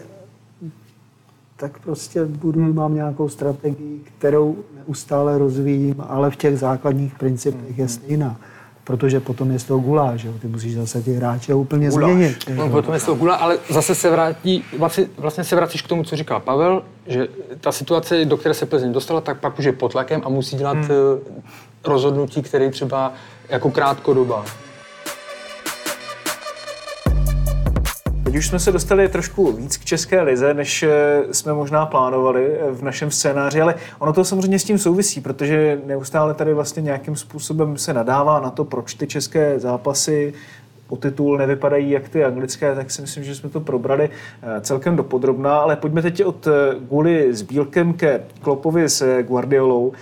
tak prostě budu, mám nějakou strategii, kterou neustále rozvíjím, ale v těch základních principech je stejná. Protože potom je z toho guláš, jo. ty musíš zase ty hráče úplně Guláš. změnit. No, potom je to gula, ale zase se vrátí, vlastně, vlastně se vracíš k tomu, co říkal Pavel, že ta situace, do které se Plzeň dostala, tak pak už je pod tlakem a musí dělat hmm. rozhodnutí, které třeba jako krátkodoba. Už jsme se dostali trošku víc k České lize, než eh, jsme možná plánovali eh, v našem scénáři, ale ono to samozřejmě s tím souvisí, protože neustále tady vlastně nějakým způsobem se nadává na to, proč ty české zápasy o titul nevypadají jak ty anglické, tak si myslím, že jsme to probrali eh, celkem dopodrobná, ale pojďme teď od Guly s Bílkem ke Klopovi s Guardiolou.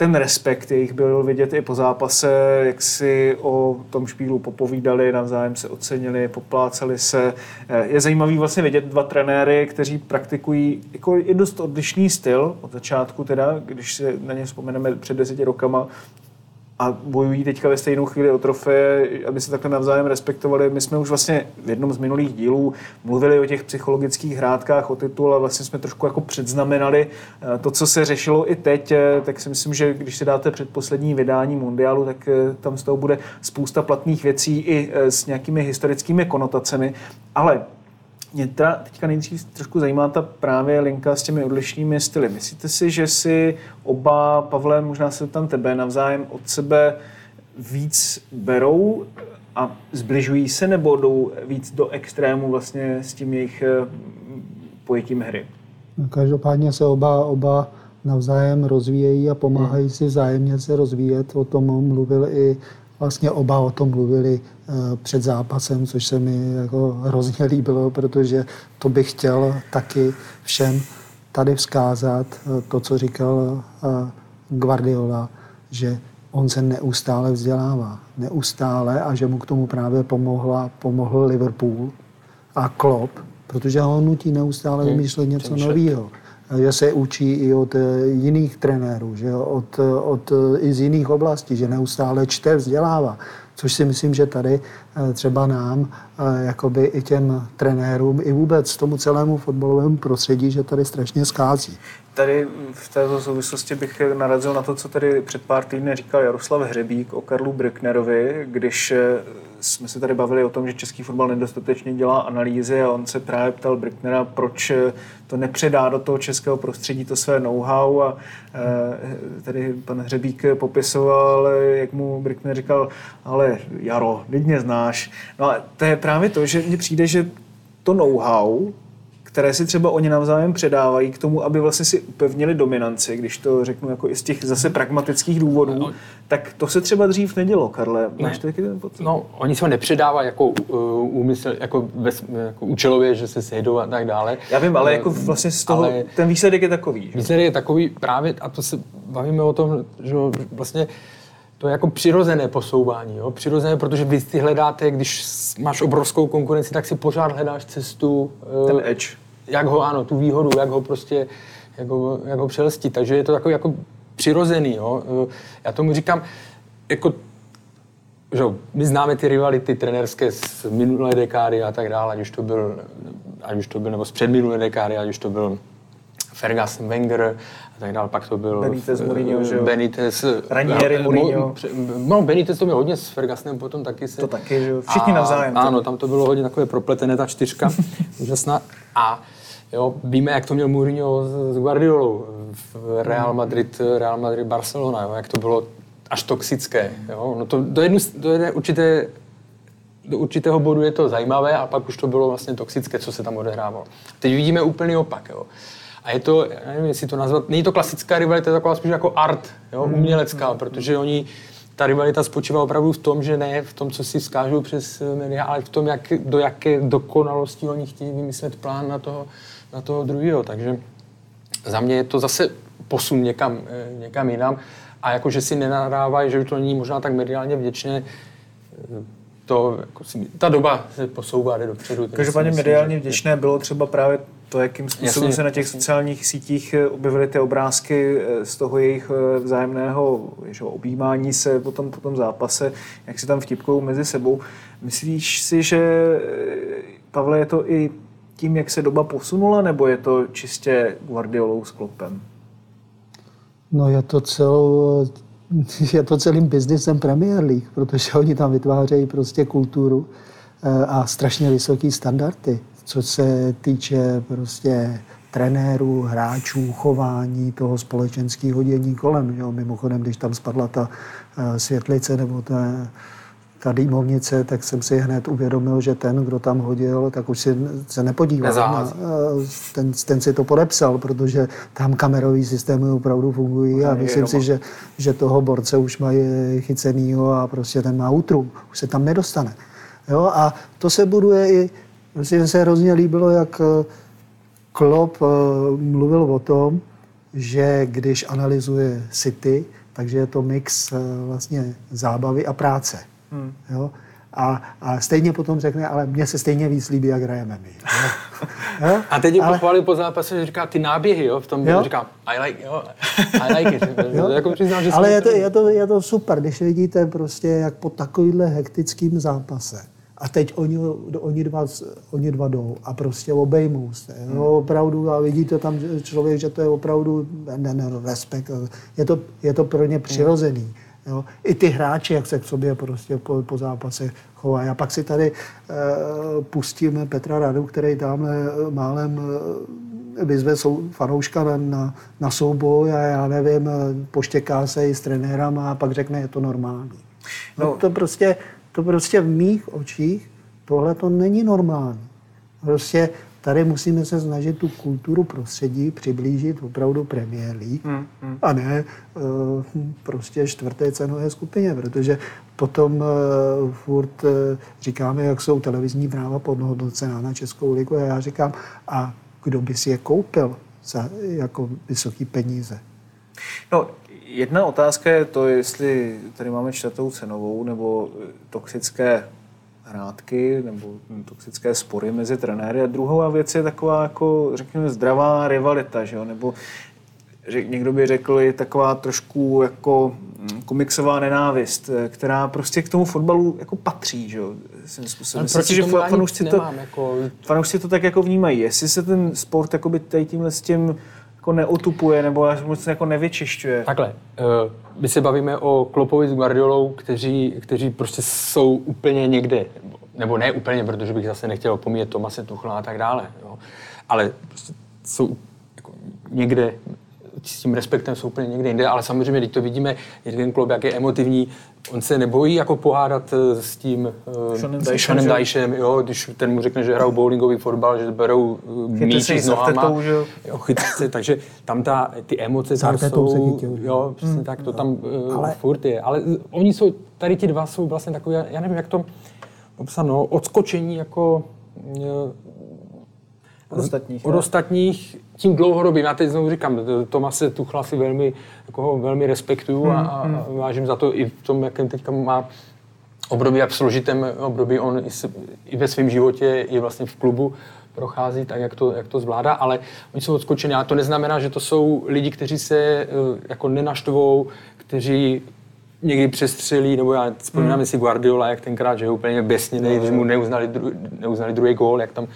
Ten respekt jejich byl vidět i po zápase, jak si o tom špílu popovídali, navzájem se ocenili, poplácali se. Eh, Je zajímavý vlastně vidět dva trenéry, kteří praktikují jako i dost odlišný styl od začátku, teda, když se na ně vzpomeneme před deseti rokama, a bojují teďka ve stejnou chvíli o trofeje, aby se takhle navzájem respektovali. My jsme už vlastně v jednom z minulých dílů mluvili o těch psychologických hrádkách o titul a vlastně jsme trošku jako předznamenali eh, to, co se řešilo i teď, eh, tak si myslím, že když si dáte předposlední vydání Mundialu, tak eh, tam z toho bude spousta platných věcí i s nějakými historickými konotacemi. Ale mě teda teďka nejdřív trošku zajímá ta právě linka s těmi odlišnými styly. Myslíte si, že si oba, Pavle, možná se tam tebe navzájem od sebe víc berou a zbližují se, nebo jdou víc do extrému vlastně s tím jejich eh, pojetím hry? No, Každopádně se oba, oba navzájem rozvíjejí a pomáhají si vzájemně se rozvíjet. O tom mluvil i vlastně oba o tom mluvili před zápasem, což se mi jako hrozně líbilo, protože to bych chtěl taky všem tady vzkázat, eh, to, co říkal eh, Guardiola, že on se neustále vzdělává. Neustále a že mu k tomu právě pomohla, pomohl Liverpool a Klopp, protože ho nutí neustále vymýšlet něco přemýšlet. nového. Že se učí i od eh, jiných trenérů, že od, eh, od, eh, i z jiných oblastí, že neustále čte, vzdělává. Což si myslím, že tady eh, třeba nám, eh, jakoby i těm trenérům, i vůbec tomu celému fotbalovému prostředí, že tady strašně schází. Tady v této souvislosti bych narazil na to, co tady před pár týdny říkal Jaroslav Hřebík o Karlu Brücknerovi, když eh, jsme se tady bavili o tom, že český fotbal nedostatečně dělá analýzy a on se právě ptal Brücknera, proč to nepředá do toho českého prostředí to své know-how a tady pan Hřebík popisoval, jak mu Brückner říkal, ale Jaro, teď mě znáš. No a to je právě to, že mně přijde, že to know-how které si třeba oni navzájem předávají k tomu, aby vlastně si upevnili dominanci, když to řeknu jako i z těch zase pragmatických důvodů, tak to se třeba dřív nedělo, Karle. Máš to taky ten pocit? No, oni se ho nepředávají jako uh, úmysl, jako, bez, jako účelově, že se sejdou a tak dále. Já vím, ale jako vlastně z toho, Ale- ten výsledek je takový. Že? Výsledek je takový právě, a to se bavíme o tom, že vlastně to je jako přirozené posouvání, jo? přirozené, protože vy si hledáte, když máš obrovskou konkurenci, tak si pořád hledáš cestu, eh, Ten edge. jak ho, ano, tu výhodu, jak ho prostě, jak ho, jak ho přelstit. Takže je to takový jako přirozený, jo? Eh, Já tomu říkám, jako že my známe ty rivality trenérské z minulé dekády a tak dále, ať už to byl, ať už to byl, nebo z předminulé dekády, ať už to byl Ferguson, Wenger a tak dále. Pak to byl... Benitez, eh, Mourinho, že jo? Benitez. Ranieri, eh, Mourinho. No, Benitez to měl hodně s Fergusonem, potom taky se... To taky, že jo? Všichni navzájem. Ano, tam to bylo hodně takové propletené, ta čtyřka. [laughs] Úžasná. A jo, víme, jak to měl Mourinho s- s Guardiolou v Real Madrid, Real Madrid, Barcelona, jo, jak to bylo až toxické. Jo. No to, do, jednu, do jedné určité do určitého bodu je to zajímavé a pak už to bylo vlastně toxické, co se tam odehrávalo. Teď vidíme úplný opak. Jo. A je to, já nevím, jestli to nazvat, není to klasická rivalita, je to taková spíš jako art, jo, umělecká, protože oni, ta rivalita spočívá opravdu v tom, že ne v tom, co si vzkážou přes eh, média, ale v tom, jak, do jaké dokonalosti oni chtějí vymyslet plán na toho, na toho druhého. Takže za mě je to zase posun někam, eh, někam jinam. A jakože si nenadávají, že už to není možná tak mediálně vděčné, eh, to, jako si, ta doba se posouvá, jde dopředu. takže Každopádně mediálně vděčné bylo třeba právě to, jakým způsobem Jasně, se na těch jasně. sociálních sítích eh, objevily ty obrázky eh, z toho jejich eh, vzájemného že, objímání se po tom, po tom zápase, jak si tam vtipkou mezi sebou. Myslíš si, že, Pavle, je to i tím, jak se doba posunula, nebo je to čistě Guardiolou s Klopem? No je to, celou, [laughs] je to celým biznisem Premier League, protože oni tam vytvářejí prostě kulturu eh, a strašně vysoký standardy, co se týče prostě trenérů, hráčů, chování toho společenského dění kolem. Jo. Mimochodem, když tam spadla ta eh, světlice nebo ta, ta dýmovnice, tak jsem si hned uvědomil, že ten, kdo tam hodil, tak už si se nepodíval. Na, eh, ten, ten si to podepsal, protože tam kamerový systémy opravdu fungují a myslím si, že, že toho borce už mají chycenýho a prostě ten má útrum, už se tam nedostane. Jo? A to se buduje i, myslím, se hrozně líbilo, jak eh, Klopp eh, mluvil o tom, že když analyzuje City, takže je to mix vlastně zábavy a práce. Hmm. Jo? A, a stejně potom řekne, ale mně se stejně víc líbí, jak hrajeme my. Jo? [laughs] Jo? A teď ale, pochválil po zápase, že říká ty náběhy, jo, v tom Jo. říká, I like, jo, [laughs] I like it. Jo? jako přiznám, že ale je to, je, to, je to super, když vidíte prostě, jak po takovýhle hektickým zápase a teď oni, oni, dva, oni dva jdou a prostě obejmou se. Jo, opravdu a vidíte tam člověk, že to je opravdu ne, ne, respekt. Je to, je to pro ně přirozený. Jo. I ty hráči, jak se k sobě prostě po, po zápase chovají. A pak si tady uh, pustíme Petra Radu, který tamhle eh, málem eh, vyzve sou, fanouška na, na, na souboj a já nevím, eh, poštěká se i s trenérama a pak řekne, je to normální. No, No. to prostě, to prostě v mých očích tohle to není normální. Prostě tady musíme se snažit tu kulturu prostředí přiblížit opravdu Premier League Hmm, hmm. a ne uh, prostě čtvrté cenové skupině, protože potom uh, furt uh, říkáme, jak jsou televizní práva podhodnocená na Českou ligu a já říkám, a kdo by si je koupil za jako vysoký peníze? No, jedna otázka je to, jestli tady máme čtvrtou cenovou nebo toxické hrátky nebo toxické spory mezi trenéry. A druhá věc je taková, jako řekněme, zdravá rivalita, že jo? nebo že někdo by řekl, je taková trošku jako hm, komiksová nenávist, eh, která prostě k tomu fotbalu jako patří, že jo, svým způsobem. Ale Myslím proti že fanoušci to, nemám, jako- fanoušci to tak jako vnímají. Jestli se ten sport jakoby tady tímhle s tím jako neotupuje nebo moc jako nevyčišťuje. Takhle, uh, my se bavíme o Klopovi s Guardiolou, kteří, kteří prostě jsou úplně někde, nebo ne úplně, protože bych zase nechtěl opomíjet Tomase Tuchla a tak dále, jo. ale prostě jsou jako někde, s tím respektem jsou úplně někde jinde, ale samozřejmě, když to vidíme, Jürgen Klopp, jak je emotivní, on se nebojí jako pohádat eh, s tím eh, Seanem že jo? Když ten mu řekne, že hrajou bowlingový fotbal, že berou eh, míči i s nohama, že jo? se, takže tam ta, ty emoce tam jsou, chytil, že? jo, přesně tak, to tam uh, Ale- ale, furt je. Ale oni jsou, tady ti dva jsou vlastně takové, já nevím, jak to popsat, no, odskočení jako uh, Od ostatních, od ostatních tím dlouhodobým. Já teď znovu říkám, Tomase Tuchla si velmi, jako ho velmi respektuju a, a, a vážím za to i v tom, jakém teďka má období, jak složitém období on i, s, i ve svém životě, i vlastně v klubu prochází tak, jak to, jak to zvládá, ale oni jsou odskočení. A to neznamená, že to jsou lidi, kteří se eh, jako nenaštvou, kteří někdy přestřelí, nebo já vzpomínám si Guardiola, jak tenkrát, že je úplně besněný, že mu neuznali, dru, neuznali druhý gól, jak tam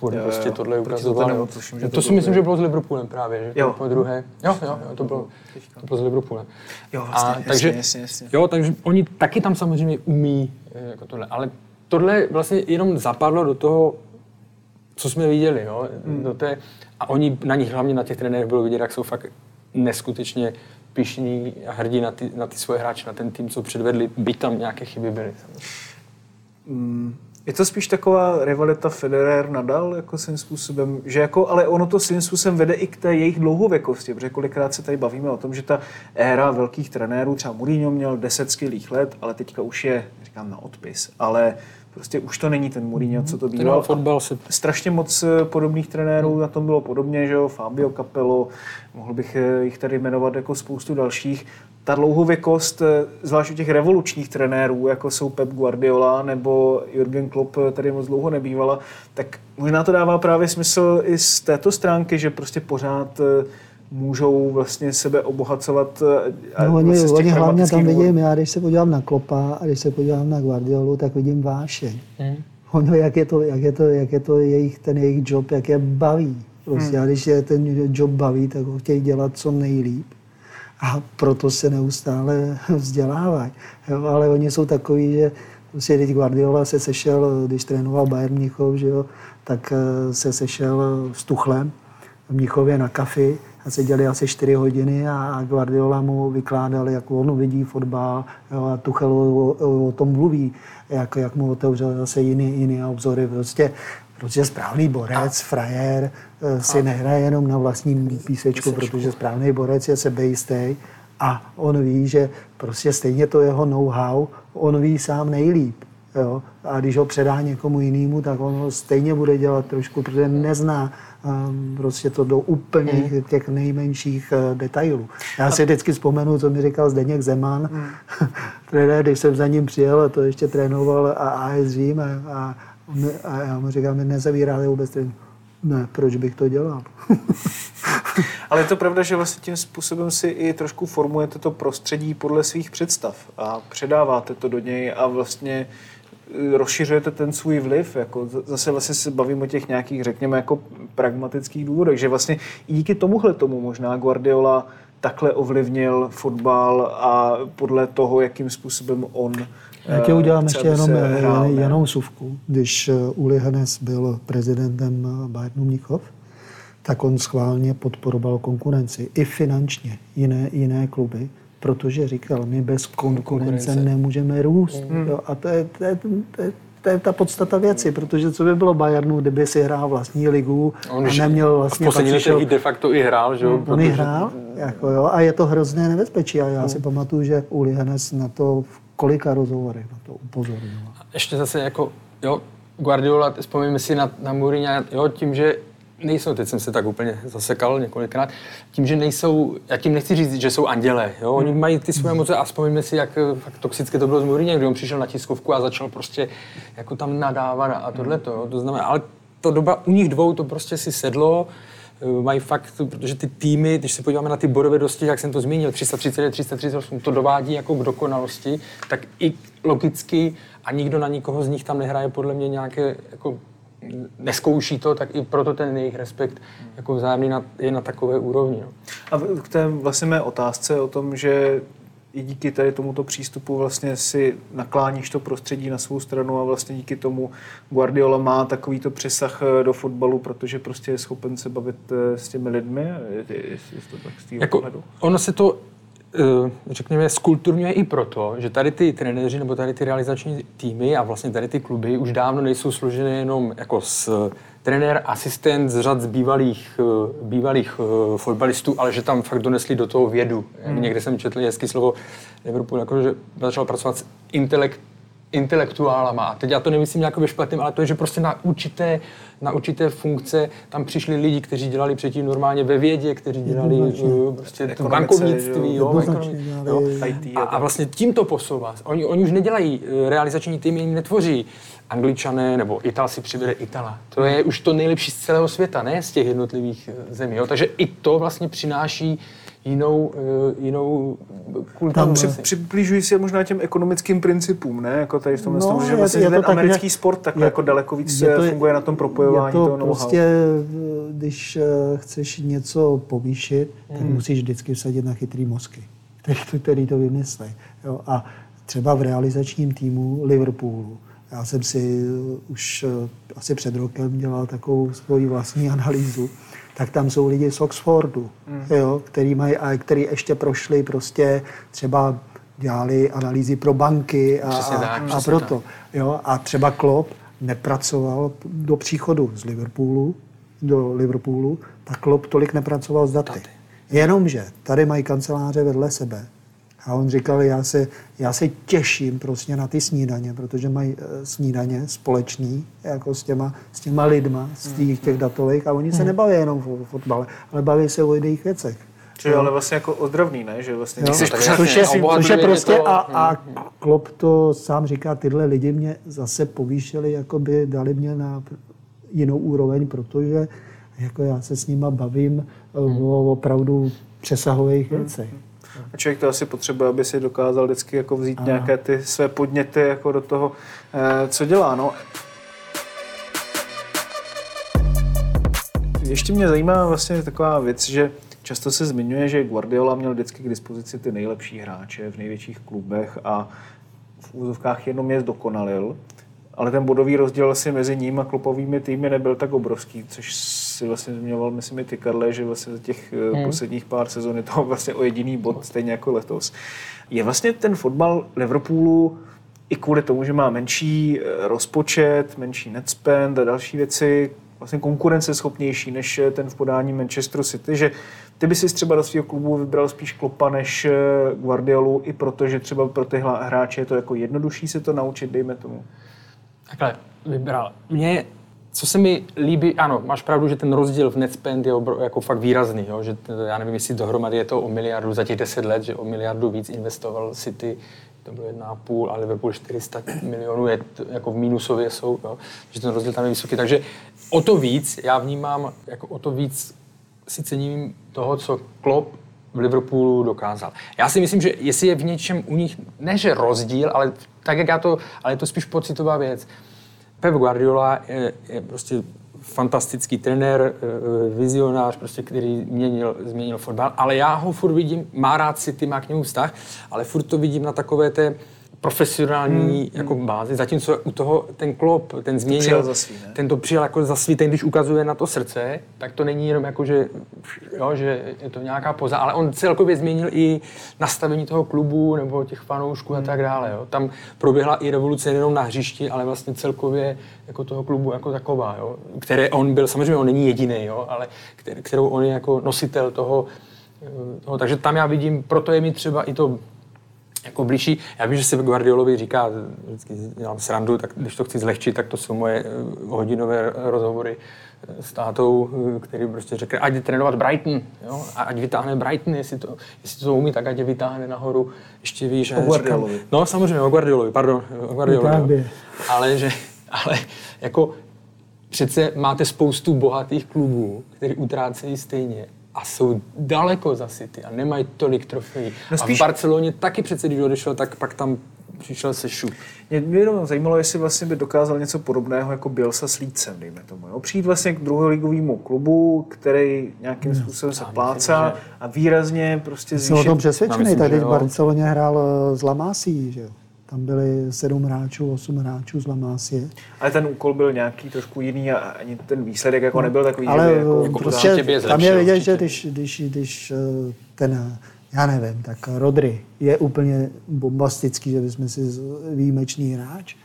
furt Jo, prostě jo. tohle ukazoval. No, to to si myslím, že bylo s Liverpoolem právě, že Jo. to bylo druhé. Jo, jo, jo, to bylo, to bylo s Liverpoolem. Jo, vlastně, A, jasně, takže, jasně, jasně. Jo, takže oni taky tam samozřejmě umí eh, jako tohle, ale tohle vlastně jenom zapadlo do toho, co jsme viděli, jo, Hmm. do té, a oni na nich hlavně na těch trenérech bylo vidět, jak jsou fakt neskutečně pišní a hrdí na ty, na ty svoje hráče, na ten tým, co předvedli, byť tam nějaké chyby byly. samozřejmě. Je to spíš taková rivalita Federer-Nadal jako svým způsobem, že jako, ale ono to svým způsobem vede i k té jejich dlouhověkosti, protože kolikrát se tady bavíme o tom, že ta éra velkých trenérů, třeba Mourinho měl 10 skvělých let, ale teďka už je, říkám na odpis, ale prostě už to není ten Mourinho, co to býval. fotbal se strašně moc eh, podobných trenérů na tom bylo podobně, že jo, Fabio Capello, mohl bych eh, jich tady jmenovat jako spoustu dalších. Ta dlouhověkost, eh, zvlášť u těch revolučních trenérů, jako jsou Pep Guardiola nebo Jürgen Klopp, tady moc dlouho nebývala, tak možná to dává právě smysl i z této stránky, že prostě pořád můžou vlastně sebe obohacovat eh, a No, oni, vlastně oni hlavně tam důvodů. vidím, já když se podívám na Klopa a když se podívám na Guardiolu, tak vidím vášeň. Hmm. Ono, jak je to, jak je to, jak je to jejich, ten jejich job, jak je baví. Prostě, Hmm. a když je ten job baví, tak ho chtějí dělat co nejlíp. A proto se neustále [laughs] vzdělávají. Jo, ale oni jsou takový, že prostě teď Guardiola se sešel, když trénoval Bayern Mnichov, že jo, tak eh, se sešel s Tuchlem v Mnichově na kafi a seděli asi 4 hodiny a Guardiola mu vykládal, jak on vidí fotbal jo, a Tuchel o, o, tom mluví, jak, jak mu otevřel zase jiný, jiný obzory. Prostě, prostě správný borec, frajer, eh, si nehraje jenom na vlastním písečku, protože správný borec je sebejistý a on ví, že prostě stejně to jeho know-how, on ví sám nejlíp. Jo? A když ho předá někomu jinému, tak on ho stejně bude dělat trošku, protože nezná um, prostě to do úplně Hmm. těch nejmenších uh, detailů. Já si vždycky vzpomenu, co mi říkal Zdeněk Zeman, Hmm. [laughs] trenér, když jsem za ním přijel a to ještě trénoval a AS Řím a, a, a já mu říkám, my nezavíráte vůbec trénink. Ne, proč bych to dělal? [laughs] Ale je to pravda, že vlastně tím způsobem si i trošku formujete to prostředí podle svých představ a předáváte to do něj a vlastně eh, rozšiřujete ten svůj vliv. Jako zase vlastně se bavím o těch nějakých, řekněme, jako pragmatických důvodech, že vlastně i díky tomuhle tomu možná Guardiola takhle ovlivnil fotbal a podle toho, jakým způsobem on Já eh, udělám chce, ještě jenom, se hrál, jenom suvku. Když eh, Uli Hennes byl prezidentem eh, Bayernu Mnichov, tak on schválně podporoval konkurenci, i finančně, jiné, jiné kluby, protože říkal, my bez konkurence, Konkurence. nemůžeme růst. Hmm. Jo, a to je, to, je, to, je, to je ta podstata věci, protože co by bylo Bayernu, kdyby si hrál vlastní ligu On a neměl v vlastně... poslední pak přišel- letech de facto i hrál, že jo? On protože- hrál, jako jo, a je to hrozné nebezpečí. A já si pamatuju, že Uli Hennes na to v kolika rozhovorech na to upozorňoval. ještě zase jako, jo, Guardiola, vzpomeňme si na, na Mourinho, jo, tím, že nejsou, teď jsem se tak úplně zasekal několikrát, tím, že nejsou, já tím nechci říct, že jsou andělé, jo, oni mají ty svoje moce a vzpomeňme si, jak fakt toxické to bylo s Mourinho, kdy on přišel na tiskovku a začal prostě jako tam nadávat a tohle to, jo, to znamená, ale to doba u nich dvou to prostě si sedlo, eh, mají fakt, protože ty týmy, když se podíváme na ty bodové dosti, jak jsem to zmínil, 330, 338, to dovádí jako k dokonalosti, tak i logicky a nikdo na nikoho z nich tam nehraje podle mě nějaké, jako neskouší to, tak i proto ten jejich respekt jako vzájemný na, je na takové úrovni. No. A k té vlastně mé otázce o tom, že i díky tady tomuto přístupu vlastně si nakláníš to prostředí na svou stranu a vlastně díky tomu Guardiola má takovýto přesah eh, do fotbalu, protože prostě je schopen se bavit eh, s těmi lidmi, je, je, je, je to tak z Jako, pohledu. ono se to, řekněme, skulturňuje i proto, že tady ty trenéři nebo tady ty realizační týmy a vlastně tady ty kluby už dávno nejsou složené jenom jako z trenér, asistent z řad z bývalých, eh, bývalých eh, fotbalistů, ale že tam fakt donesli do toho vědu. Hmm. Někde jsem četl hezký slovo Liverpool, jako, že začal pracovat s intelekt, intelektuálama. A teď já to nemyslím nějak ve špatným, ale to je, že prostě na určité, na určité funkce tam přišli lidi, kteří dělali předtím normálně ve vědě, kteří dělali uh, prostě to Ekonomice, bankovnictví, jo, jo, dělali jo. IT A, a vlastně tím to posouvá. Oni, oni už nedělají eh, realizační týmy, jim netvoří Angličané nebo Ital si přivede Itala. To je už to nejlepší z celého světa, ne z těch jednotlivých eh, zemí. Jo. Takže i to vlastně přináší jinou, eh, jinou kulturu. Tam. Při, přiblížují se možná těm ekonomickým principům, ne? Jako tady v tomhle No, tom, že je- vlastně je to ten tak, americký že- sport je- jako daleko víc je to- to, funguje na tom propojování to toho know-how. prostě, eh, když eh, chceš něco povýšit, tak Hmm. musíš vždycky vsadit na chytrý mozky, [laughs] který to, který to vymyslí. Jo? A třeba v realizačním týmu Liverpoolu, já jsem si eh, už eh, asi před rokem dělal takovou svoji vlastní analýzu, tak tam jsou lidi z Oxfordu, Hmm. jo, který, mají, a který ještě prošli prostě třeba dělali analýzy pro banky a, Přesně a, tak, a přesně proto. Jo, a třeba Klopp nepracoval do příchodu z Liverpoolu, do Liverpoolu, tak Klopp tolik nepracoval s daty. Jenomže tady mají kanceláře vedle sebe. A on říkal, já se, já se těším prostě na ty snídaně, protože mají eh, snídaně společný jako s těma, s těma lidma z těch, těch datových a oni se nebaví jenom o fotbale, ale baví se o jiných věcech. Je ale vlastně jako ozdravný, ne? Že vlastně Jo? nejseš tak pořád což, je, což je tě prostě to. a, a Klopp to sám říká, tyhle lidi mě zase povýšili, jako by dali mě na jinou úroveň, protože jako já se s nima bavím Hmm. o opravdu přesahových věcech. A člověk to asi potřebuje, aby si dokázal vždycky jako vzít Ano. nějaké ty své podněty jako do toho, eh, co dělá. No. Ještě mě zajímá vlastně taková věc, že často se zmiňuje, že Guardiola měl vždycky k dispozici ty nejlepší hráče v největších klubech a v úzovkách jenom je zdokonalil, ale ten bodový rozdíl asi mezi ním a klopovými týmy nebyl tak obrovský, což si vlastně zmiňoval, myslím, i ty, Karle, že vlastně za těch hmm. posledních pár sezon je to [laughs] vlastně o jediný bod, stejně jako letos. Je vlastně ten fotbal Liverpoolu i kvůli tomu, že má menší eh, rozpočet, menší net spend a další věci, vlastně konkurenceschopnější než eh, ten v podání Manchesteru City, že ty by si třeba do svého klubu vybral spíš Klopa než eh, Guardiolu, i protože třeba pro ty hráče je to jako jednodušší se to naučit, dejme tomu. Takhle vybral. Mně, co se mi líbí, ano, máš pravdu, že ten rozdíl v net spend je obro, jako fakt výrazný, jo? že já nevím, jestli dohromady je to o miliardu za těch 10 let, že o miliardu víc investoval City, to bylo 1,5 a Liverpool 400 milionů je jako v mínusově jsou, jo? že ten rozdíl tam je vysoký. Takže o to víc, já vnímám, jako o to víc si cením toho, co Klopp v Liverpoolu dokázal. Já si myslím, že jestli je v něčem u nich, ne že rozdíl, ale tak, jak já to, ale je to spíš pocitová věc. Pep Guardiola je, je prostě fantastický trenér, eh, vizionář, prostě, který měnil, změnil fotbal, ale já ho furt vidím, má rád City, má k němu vztah, ale furt to vidím na takové té profesionální hmm. jako bázi, zatímco u toho ten klop, ten změnil, přijal za svý, ne? ten to přijal jako za svý, ten když ukazuje na to srdce, tak to není jenom jako, že, jo, že je to nějaká poza, ale on celkově změnil i nastavení toho klubu nebo těch fanoušků a tak dále. Jo. Tam proběhla i revoluce nejenom na hřišti, ale vlastně celkově jako toho klubu jako taková, jo, které on byl, samozřejmě on není jediný, jo, ale kterou on je jako nositel toho, toho, takže tam já vidím, proto je mi třeba i to jako blížší. Já vím, že se Guardiolovi říká, vždycky dělám srandu, tak když to chci zlehčit, tak to jsou moje eh, hodinové rozhovory eh, s tátou, eh, který prostě řekne, ať jde trénovat Brighton, jo? a ať vytáhne Brighton, jestli to, jestli to umí, tak ať je vytáhne nahoru ještě. A já Guardiolovi. říkám- No samozřejmě, o Guardiolovi, pardon, o Guardiolovi. Ale že, ale jako přece máte spoustu bohatých klubů, který utrácejí stejně a jsou daleko za City a nemají tolik trofejí. No spíš- A v Barceloně taky přece, když odešel, tak pak tam přišel se šup. Mě, mě jenom zajímalo, jestli vlastně by dokázal něco podobného jako Bielsa s Lícem, dejme tomu. Jo? Přijít vlastně k druholigovému klubu, který nějakým způsobem se plácá a výrazně prostě Jsem o zvýšit... tom přesvědčený. myslím, Tady v. Barceloně hrál eh, s Lamásí, že jo. Tam byli sedm hráčů, osm hráčů z Lamásie. Ale ten úkol byl nějaký trošku jiný a ani ten výsledek jako nebyl takový, Ale že by jako... jako prostě je tam je zlepšil, vidět, určitě. že když, když, když eh, ten, já nevím, tak Rodry je úplně bombastický, že bychom si výjimečný hráč.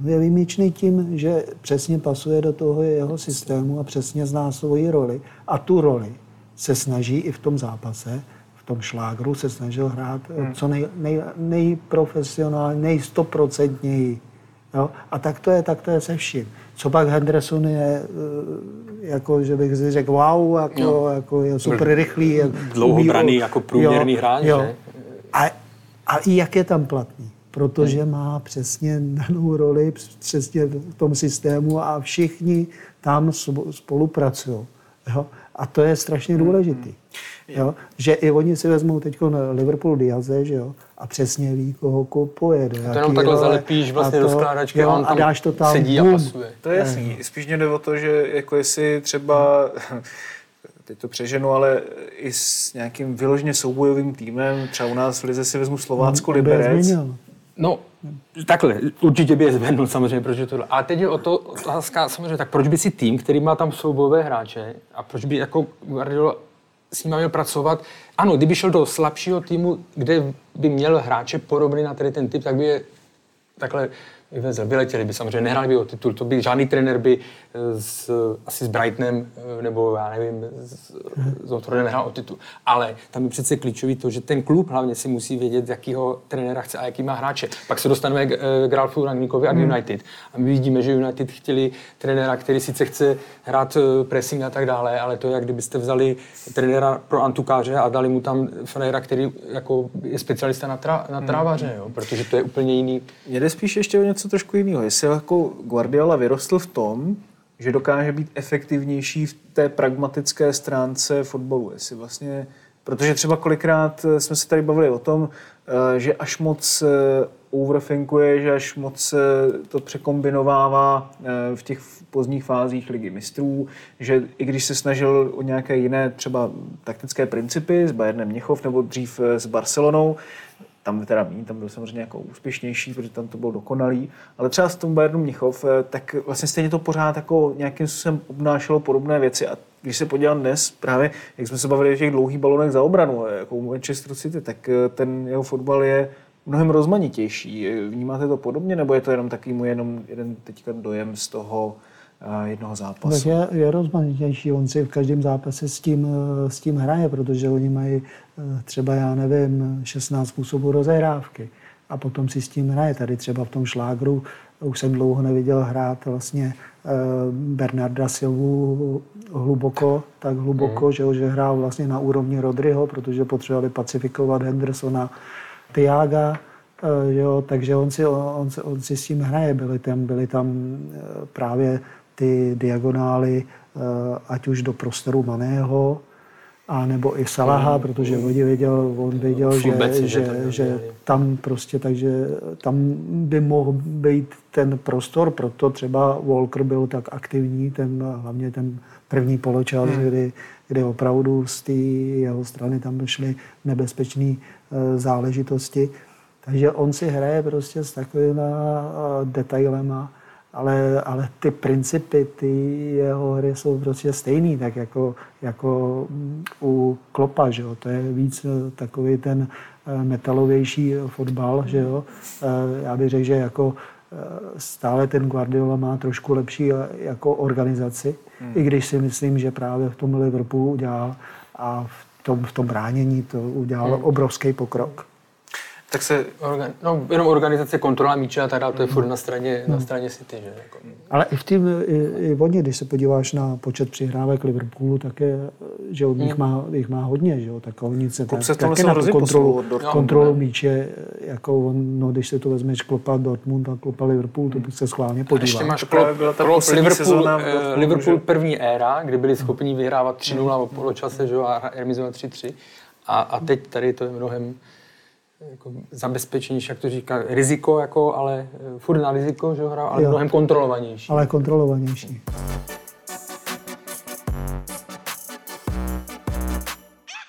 No je výjimečný tím, že přesně pasuje do toho jeho systému a přesně zná svoji roli. A tu roli se snaží i v tom zápase, v tom šlágru se snažil hrát hmm. co nej, nej, nejprofesionálně, nejstoprocentněji. Jo? A tak to je, tak to je se vším. Co pak Henderson je, eh, jako, že bych si řekl, wow, jako, Jo. jako je super rychlý. jak Dlouho umí- braný jako průměrný hráč, že? A, a i jak je tam platný. Protože má přesně danou roli, přesně v tom systému a všichni tam sp- spolupracují. Jo? A to je strašně důležitý. Jo? Že i oni si vezmou teď Liverpool Diaze, že jo? A přesně ví, koho kupuje. Do To jenom takhle zalepíš vlastně do skládačky a on tam a dáš to tam, sedí a bum. pasuje. To je jasný. Spíš mě jde o to, že jako jestli třeba, [laughs] teď to přeženu, ale i s nějakým vyloženě soubojovým týmem, třeba u nás v Lize si vezmu Slovácko je Liberec. No, takhle, určitě by je zvednul samozřejmě, protože tohle. A teď je o to otázka, samozřejmě, tak proč by si tým, který má tam soubojové hráče, a proč by jako Guardiola s ním měl pracovat. Ano, kdyby šel do slabšího týmu, kde by měl hráče podobný na tady ten typ, tak by je takhle vyvezl. Vyletěli by samozřejmě, nehráli by o titul. To by žádný trenér by s, asi s Brightonem, eh, nebo já nevím, s, s Otrodem nehrál o titul. Ale tam je přece klíčový to, že ten klub hlavně si musí vědět, jakýho trenéra chce a jaký má hráče. Pak se dostaneme k, eh, k Ralfu Rangnickovi a k United. A my vidíme, že United chtěli trenéra, který sice chce hrát eh, pressing a tak dále, ale to je, jak kdybyste vzali trenéra pro antukáře a dali mu tam franéra, který jako je specialista na, tra, na trávaře, jo? protože to je úplně jiný Mně jde spíš ještě o něco trošku jiného. Jestli jako Guardiola vyrostl v tom, že dokáže být efektivnější v té pragmatické stránce fotbalu. Jestli vlastně, protože třeba kolikrát eh, jsme se tady bavili o tom, eh, že až moc eh, overthinkuje, že až moc to překombinovává v těch pozdních fázích ligy mistrů, že i když se snažil o nějaké jiné třeba taktické principy s Bayernem Měchov nebo dřív s Barcelonou, tam teda méně, tam byl samozřejmě jako úspěšnější, protože tam to bylo dokonalý, ale třeba s tom Bayernu Mnichov, eh, tak vlastně stejně to pořád jako nějakým způsobem obnášelo podobné věci a když se podívám dnes, právě jak jsme se bavili o těch dlouhých balonech za obranu, eh, jako u Manchester City, tak eh, ten jeho fotbal je mnohem rozmanitější. Vnímáte to podobně, nebo je to jenom takový můj jenom jeden teďka dojem z toho eh, jednoho Tak zápasu? je, je rozmanitější, on si v každém zápase s tím, eh, s tím hraje, protože oni mají eh, třeba, já nevím, 16 způsobů rozehrávky a potom si s tím hraje. Tady třeba v tom šlágru už jsem dlouho neviděl hrát vlastně eh, Bernarda Silvu hluboko, tak hluboko, Mhm. že, že hrál vlastně na úrovni Rodryho, protože potřebovali pacifikovat Hendersona, Tiaga, eh, jo, takže on si, on, si- on si s tím hraje. Byly tam, byly tam eh, právě ty diagonály, eh, ať už do prostoru Maného, a nebo i Salaha, protože on věděl, on věděl že, že že, tam prostě, takže tam by mohl být ten prostor, proto třeba Walker byl tak aktivní, ten, hlavně ten první poločas, hmm. kdy, kdy opravdu z té jeho strany tam došly nebezpečné eh, záležitosti. Takže on si hraje prostě s takovými eh, detailema, ale, ale ty principy, ty jeho hry jsou prostě stejný, tak jako, jako u Klopa, že jo? to je víc eh, takový ten eh, metalovější fotbal, že jo? Eh, Já bych řekl, že jako stále ten Guardiola má trošku lepší jako organizaci, hmm. i když si myslím, že právě v tom Liverpoolu udělal a v tom, v tom bránění to udělal hmm. obrovský pokrok. Tak se Organ, no, jenom organizace, kontrola míče a tak dále, to je furt na straně, na straně City, že? Jako. Ale i v tým, i, i oni, když se podíváš na počet přihrávek Liverpoolu, tak je, že od nich má, jich má hodně, že jo, tak oni se, Klub tak, tomhle taky se na kontrolu, kontrolu míče, jako on, no, když se to vezmeš klopa Dortmund a klopa Liverpool, to bych se schválně podíval. Ještě máš právě byla Klopp, ta poslední Liverpool, sezóna v eh, Liverpool první éra, kdy byli schopni vyhrávat 3-0 po poločase že jo, a remizovat 3-3. A, a teď tady to je mnohem jako zabezpečenější, jak to říká, riziko, jako, ale eh, furt na riziko, že hrál, ale Jo. mnohem kontrolovanější. Ale kontrolovanější.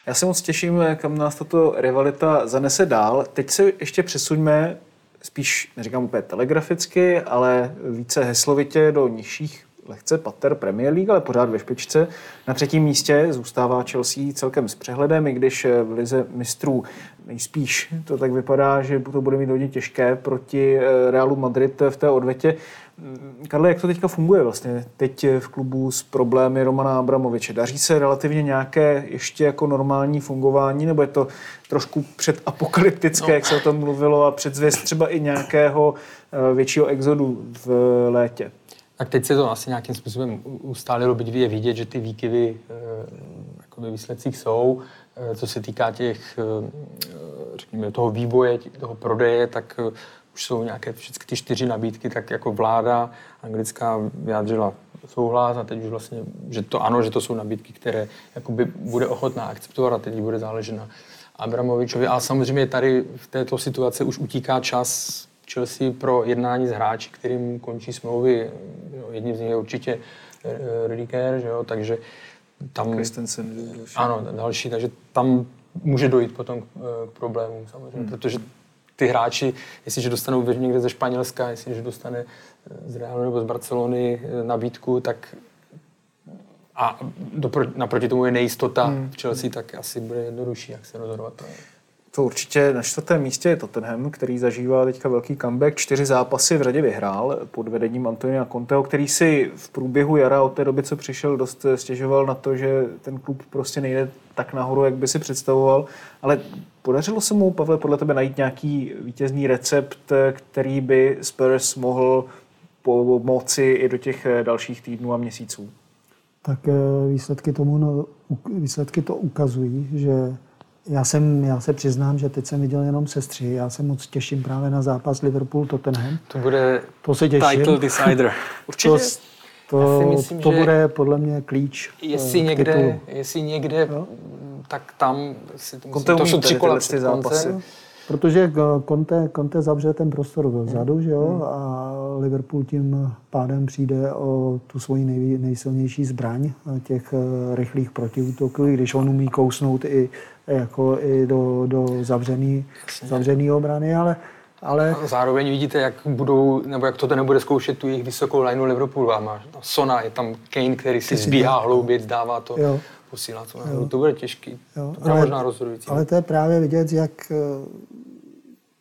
Já se moc těším, kam nás tato rivalita zanese dál. Teď se ještě přesuňme spíš, neříkám úplně telegraficky, ale více heslovitě do nižších lehce pater Premier League, ale pořád ve špičce. Na třetím místě zůstává Chelsea celkem s přehledem, i když v lize mistrů nejspíš to tak vypadá, že to bude mít hodně těžké proti eh, Realu Madrid v té odvetě. Mm, Karle, jak to teďka funguje vlastně teď v klubu s problémy Romana Abramoviče? Daří se relativně nějaké ještě jako normální fungování, nebo je to trošku předapokalyptické, no. jak se o tom mluvilo, a předzvěst třeba i nějakého eh, většího exodu v létě? Tak teď se to asi nějakým způsobem ustálilo, byť je vidět, že ty výkyvy eh, jako ve výsledcích jsou. Eh, Co se týká těch, eh, řekněme, toho vývoje, toho prodeje, tak eh, už jsou nějaké všechny ty čtyři nabídky, tak jako vláda anglická vyjádřila souhlas a teď už vlastně, že to ano, že to jsou nabídky, které jakoby bude ochotná akceptovat a teď bude záležet na Abramovičovi. A samozřejmě tady v této situaci už utíká čas Chelsea pro jednání s hráči, kterým končí smlouvy. Jo, Jedním z nich je určitě eh, Rüdiger, že jo, takže tam... Christensen. další. Ano, další, takže tam může dojít potom k, eh, k problémům samozřejmě, hmm. protože ty hráči, jestliže dostanou někde ze Španělska, jestliže dostane eh, z Realu nebo z Barcelony eh, nabídku, tak a dopro, naproti tomu je nejistota hmm. v Chelsea, tak asi bude jednodušší, jak se rozhodovat. To určitě na čtvrtém místě je Tottenham, který zažívá teďka velký comeback. Čtyři zápasy v řadě vyhrál pod vedením Antonia Conteho, který si v průběhu jara od té doby, co přišel, dost stěžoval na to, že ten klub prostě nejde tak nahoru, jak by si představoval. Ale podařilo se mu, Pavle, podle tebe najít nějaký vítězný recept, který by Spurs mohl pomoci i do těch dalších týdnů a měsíců? tak eh, výsledky, tomu, no, výsledky to ukazují, že já, jsem, já se přiznám, že teď jsem viděl jenom sestři. Já se moc těším právě na zápas Liverpool-Tottenham. To bude To se těším. title [laughs] decider. Určitě. To, Já to, si myslím, to že bude podle mě klíč eh, Jestli k někde, titulu. jestli někde tak tam si to, myslím, to jsou tři kola před ty zápasy. koncem. Protože eh, Conte, Conte zavře ten prostor Hmm. vzadu, že jo, a Liverpool tím pádem přijde o tu svoji nej, nejsilnější zbraň eh, těch eh, rychlých protiútoků, i když on umí kousnout i, jako i do, do zavřený, zavřený obrany, ale, ale A Zároveň vidíte, jak budou, nebo jak to nebude zkoušet tu jejich vysokou lineu Liverpoolu. A má Sona, je tam Kane, který si zbíhá hloubět, dává to, Jo. Posílá to nahoru. To bude těžký. Jo, to bude ale- možná rozhodující. Ale to je právě vidět, jak eh,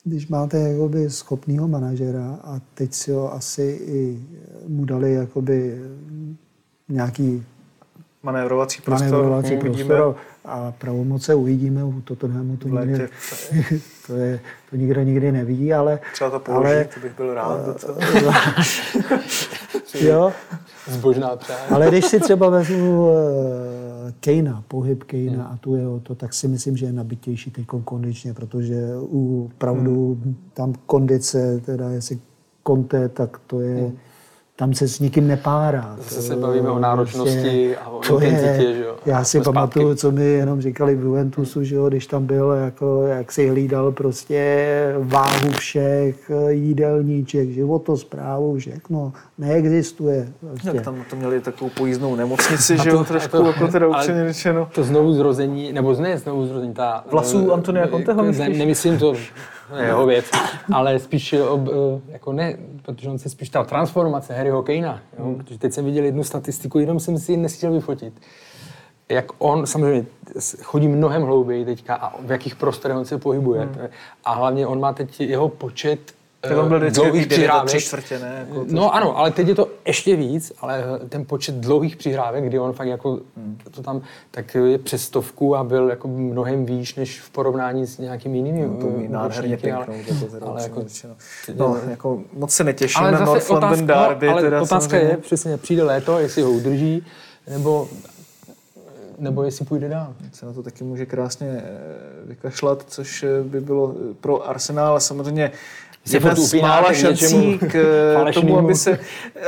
když máte jakoby schopného manažera a teď si ho asi i mu dali jakoby nějaký Manévrovací prostor. manévrovací Uvidíme. prostor a pravomoce uvidíme u Tottenhamu, to, nikdy, [laughs] to, je, to nikdo nikdy neví, ale... Třeba to použít, ale, to bych byl rád. docela. [laughs] jo, Zbožná přání. ale když si třeba vezmu uh, Kejna, pohyb Kejna a tu jeho to, tak si myslím, že je nabitější teď kondičně, protože u pravdu tam kondice, teda jestli Conte, tak to je, tam se s nikým nepárá. Zase To se bavíme o náročnosti prostě- a o to je- intenzitě, že jo. Já si Jsme zpátky. pamatuju, co mi jenom říkali v Juventusu, že jo, když tam byl, jako, jak si hlídal prostě váhu všech, jídelníček, životosprávu, všechno neexistuje. Prostě. Jak tam to měli takovou pojízdnou nemocnici, [laughs] že jo, trošku, jako teda ale upřímně řečeno. To znovu zrození, nebo ne znovu zrození, ta... Vlasů eh, Antonia Conteho, ne, myslíš? Nemyslím to, to je jeho věc, ale spíš, ob, eh, jako ne, protože on se spíš ta transformace Harryho Kanea, jo, Hmm. protože teď jsem viděl jednu statistiku, jenom jsem si ji nestihl vyfotit. Jak on samozřejmě chodí mnohem hlouběji teďka a v jakých prostorech on se pohybuje. Hmm. A hlavně on má teď jeho počet Tak on byl eh, vždycky dlouhých přihrávek. tři čtvrtě, ne? Jako to- No ano, ale teď je to ještě víc, ale ten počet dlouhých přihrávek, kdy on fakt jako to tam, tak je přes stovku a byl jako mnohem výš, než v porovnání s nějakými jinými No, to umí eh, nádherně útočníky, ale- jako teda ale jako-. No, jako moc se netěším ale na North London otázka, Derby. no, ale teda otázka samozřejmě. je, přesně, přijde léto, jestli ho udrží, nebo, nebo jestli půjde dál. se na to taky může krásně eh, vykašlat, což eh, by bylo eh, pro Arsenal a samozřejmě jedna z mála k šancí něčemu k eh, tomu, aby se...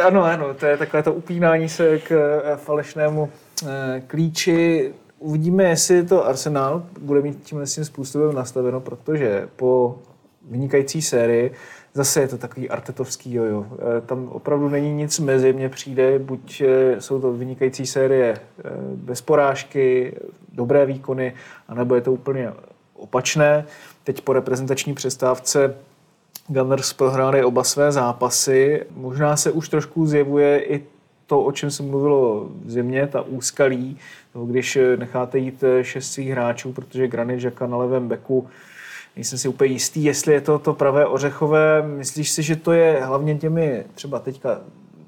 Ano, ano, to je takové to upínání se k eh, falešnému eh, klíči. Uvidíme, jestli to Arsenal bude mít tímhle tím způsobem nastaveno, protože po vynikající sérii zase je to takový artetovský jojo. Tam opravdu není nic mezi, mně přijde, buď jsou to vynikající série bez porážky, dobré výkony, anebo je to úplně opačné. Teď po reprezentační přestávce Gunners prohráli oba své zápasy. Možná se už trošku zjevuje i to, o čem se mluvilo v zimě, ta úskalí, když eh, necháte jít eh, šest svých hráčů, protože Granit Žaka na levém beku Nejsem si úplně jistý, jestli je to to pravé ořechové. Myslíš si, že to je hlavně těmi třeba teďka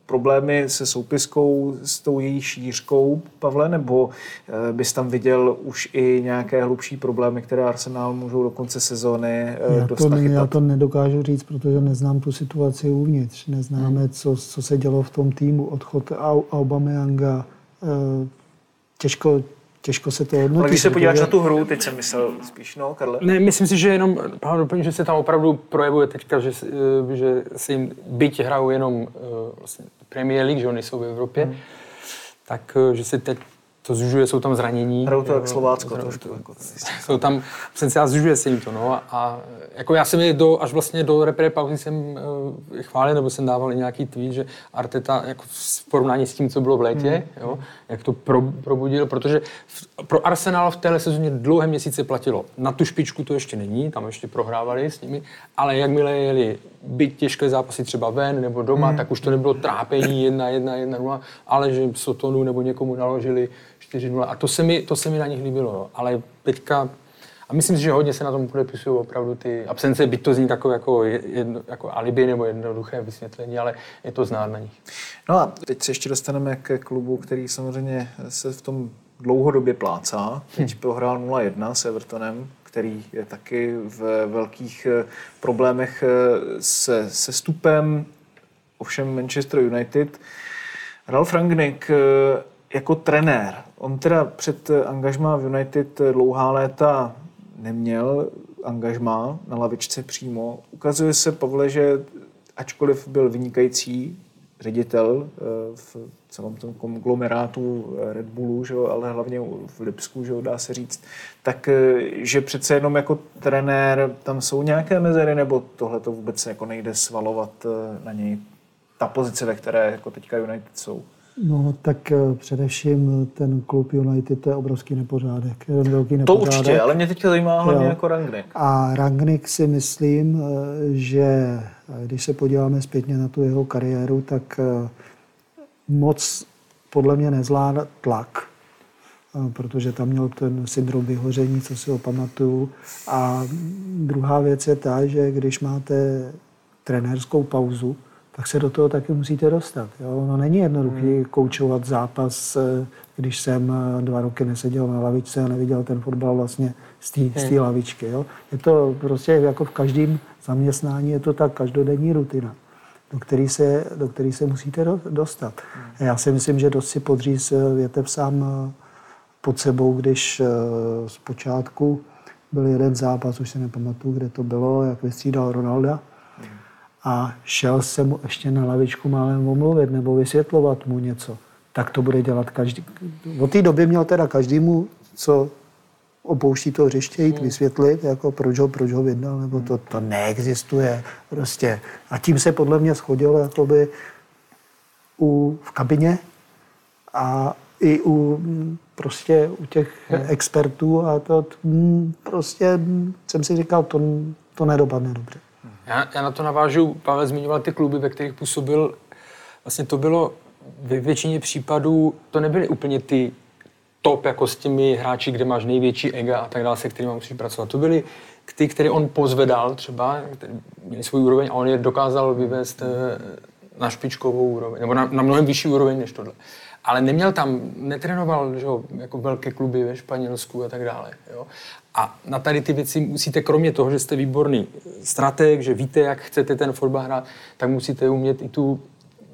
problémy se soupiskou, s tou její šířkou, Pavle, nebo eh, bys tam viděl už i nějaké hlubší problémy, které Arsenal můžou do konce sezóny eh, Já to, ne- já to nedokážu říct, protože neznám tu situaci uvnitř. Neznáme, Hmm. co, co se dělo v tom týmu. Odchod Au- Aubameyanga. eh, Těžko, těžko se to hodnotí. Ale když se podíváš protože- na tu hru, teď jsem myslel spíš, no, Karle. Ne, myslím si, že jenom, doplním, že se tam opravdu projevuje teďka, že, eh, že se jim byť hrajou jenom eh, vlastně Premier League, že oni jsou v Evropě, hmm. tak eh, že se teď to zužuje, jsou tam zranění. Hrajou to jak Slovácko zra- trošku. Jako, [laughs] jsou tam, se zužuje se jim to, no. A jako já jsem je do, až vlastně do repre pauzy jsem uh, chválil, nebo jsem dával i nějaký tweet, že Arteta jako v porovnání s tím, co bylo v létě, Hmm. jo, jak to pro, probudil, protože v, pro Arsenal v téhle sezóně dlouhé měsíce platilo. Na tu špičku to ještě není, tam ještě prohrávali s nimi, ale jakmile jeli byť těžké zápasy třeba ven nebo doma, Hmm. tak už to nebylo trápení 1, 1, 1, 0, ale že Sotonu nebo někomu naložili 4-0 a to se mi, to se mi na nich líbilo, jo. ale teďka a myslím si, že hodně se na tom podepisují opravdu ty absence, byť to zní takové jako, jedno, jako alibi nebo jednoduché vysvětlení, ale je to znát na nich. No a teď se ještě dostaneme ke klubu, který samozřejmě se v tom dlouhodobě plácá. Teď prohrál 0-1 s Evertonem, který je taky v velkých eh, problémech eh, se, se stupem. Ovšem Manchester United. Ralf Rangnick eh, jako trenér, on teda před eh, angažmá v United eh, dlouhá léta neměl angažmá na lavičce přímo. Ukazuje se, Pavle, že ačkoliv byl vynikající ředitel eh, v celém tom konglomerátu Red Bullu, že jo, ale hlavně v Lipsku, že jo, dá se říct, tak že přece jenom jako trenér tam jsou nějaké mezery, nebo tohle to vůbec jako nejde svalovat na něj ta pozice, ve které jako teďka United jsou. No, tak eh, především ten klub United, to je obrovský nepořádek. Jeden velký To nepořádek. určitě, ale mě teďka zajímá hlavně Jo. jako Rangnick. A Rangnick si myslím, eh, že eh, když se podíváme zpětně na tu jeho kariéru, tak moc podle mě nezvládá tlak, protože tam měl ten syndrom vyhoření, co si ho pamatuju. A druhá věc je ta, že když máte trenérskou pauzu, tak se do toho taky musíte dostat. Jo? No není jednoduchý hmm. koučovat zápas, eh, když jsem eh, dva roky neseděl na lavičce a neviděl ten fotbal vlastně z té té lavičky. Jo? Je to prostě jako v každém zaměstnání, je to tak každodenní rutina, do který se, do který se musíte do- dostat. A já si myslím, že dost si podříz eh, větev sám pod sebou, když zpočátku byl jeden zápas, už se nepamatuju, kde to bylo, jak vystřídal Ronalda, a šel se mu ještě na lavičku málem omluvit nebo vysvětlovat mu něco, tak to bude dělat každý. Od té doby měl teda každému, co opouští to hřiště, jít vysvětlit, jako proč ho, proč ho vydal, nebo to, to neexistuje prostě. A tím se podle mě schodil jakoby u, v kabině a i u mm, prostě u těch expertů a to mm, prostě mm, jsem si říkal, to, to nedopadne dobře. Já, já na to navážu, Pavel zmiňoval ty kluby, ve kterých působil, vlastně to bylo ve většině případů, to nebyly úplně ty top jako s těmi hráči, kde máš největší ega a tak dále, se kterými musíš pracovat. To byly ty, které on pozvedal třeba, měli svůj úroveň a on je dokázal vyvést eh, na špičkovou úroveň, nebo na, na mnohem vyšší úroveň než tohle. Ale neměl tam, netrénoval že jo, jako velké kluby ve Španělsku a tak dále. Jo. A na tady ty věci musíte, kromě toho, že jste výborný strateg, že víte, jak chcete ten fotbal hrát, tak musíte umět i tu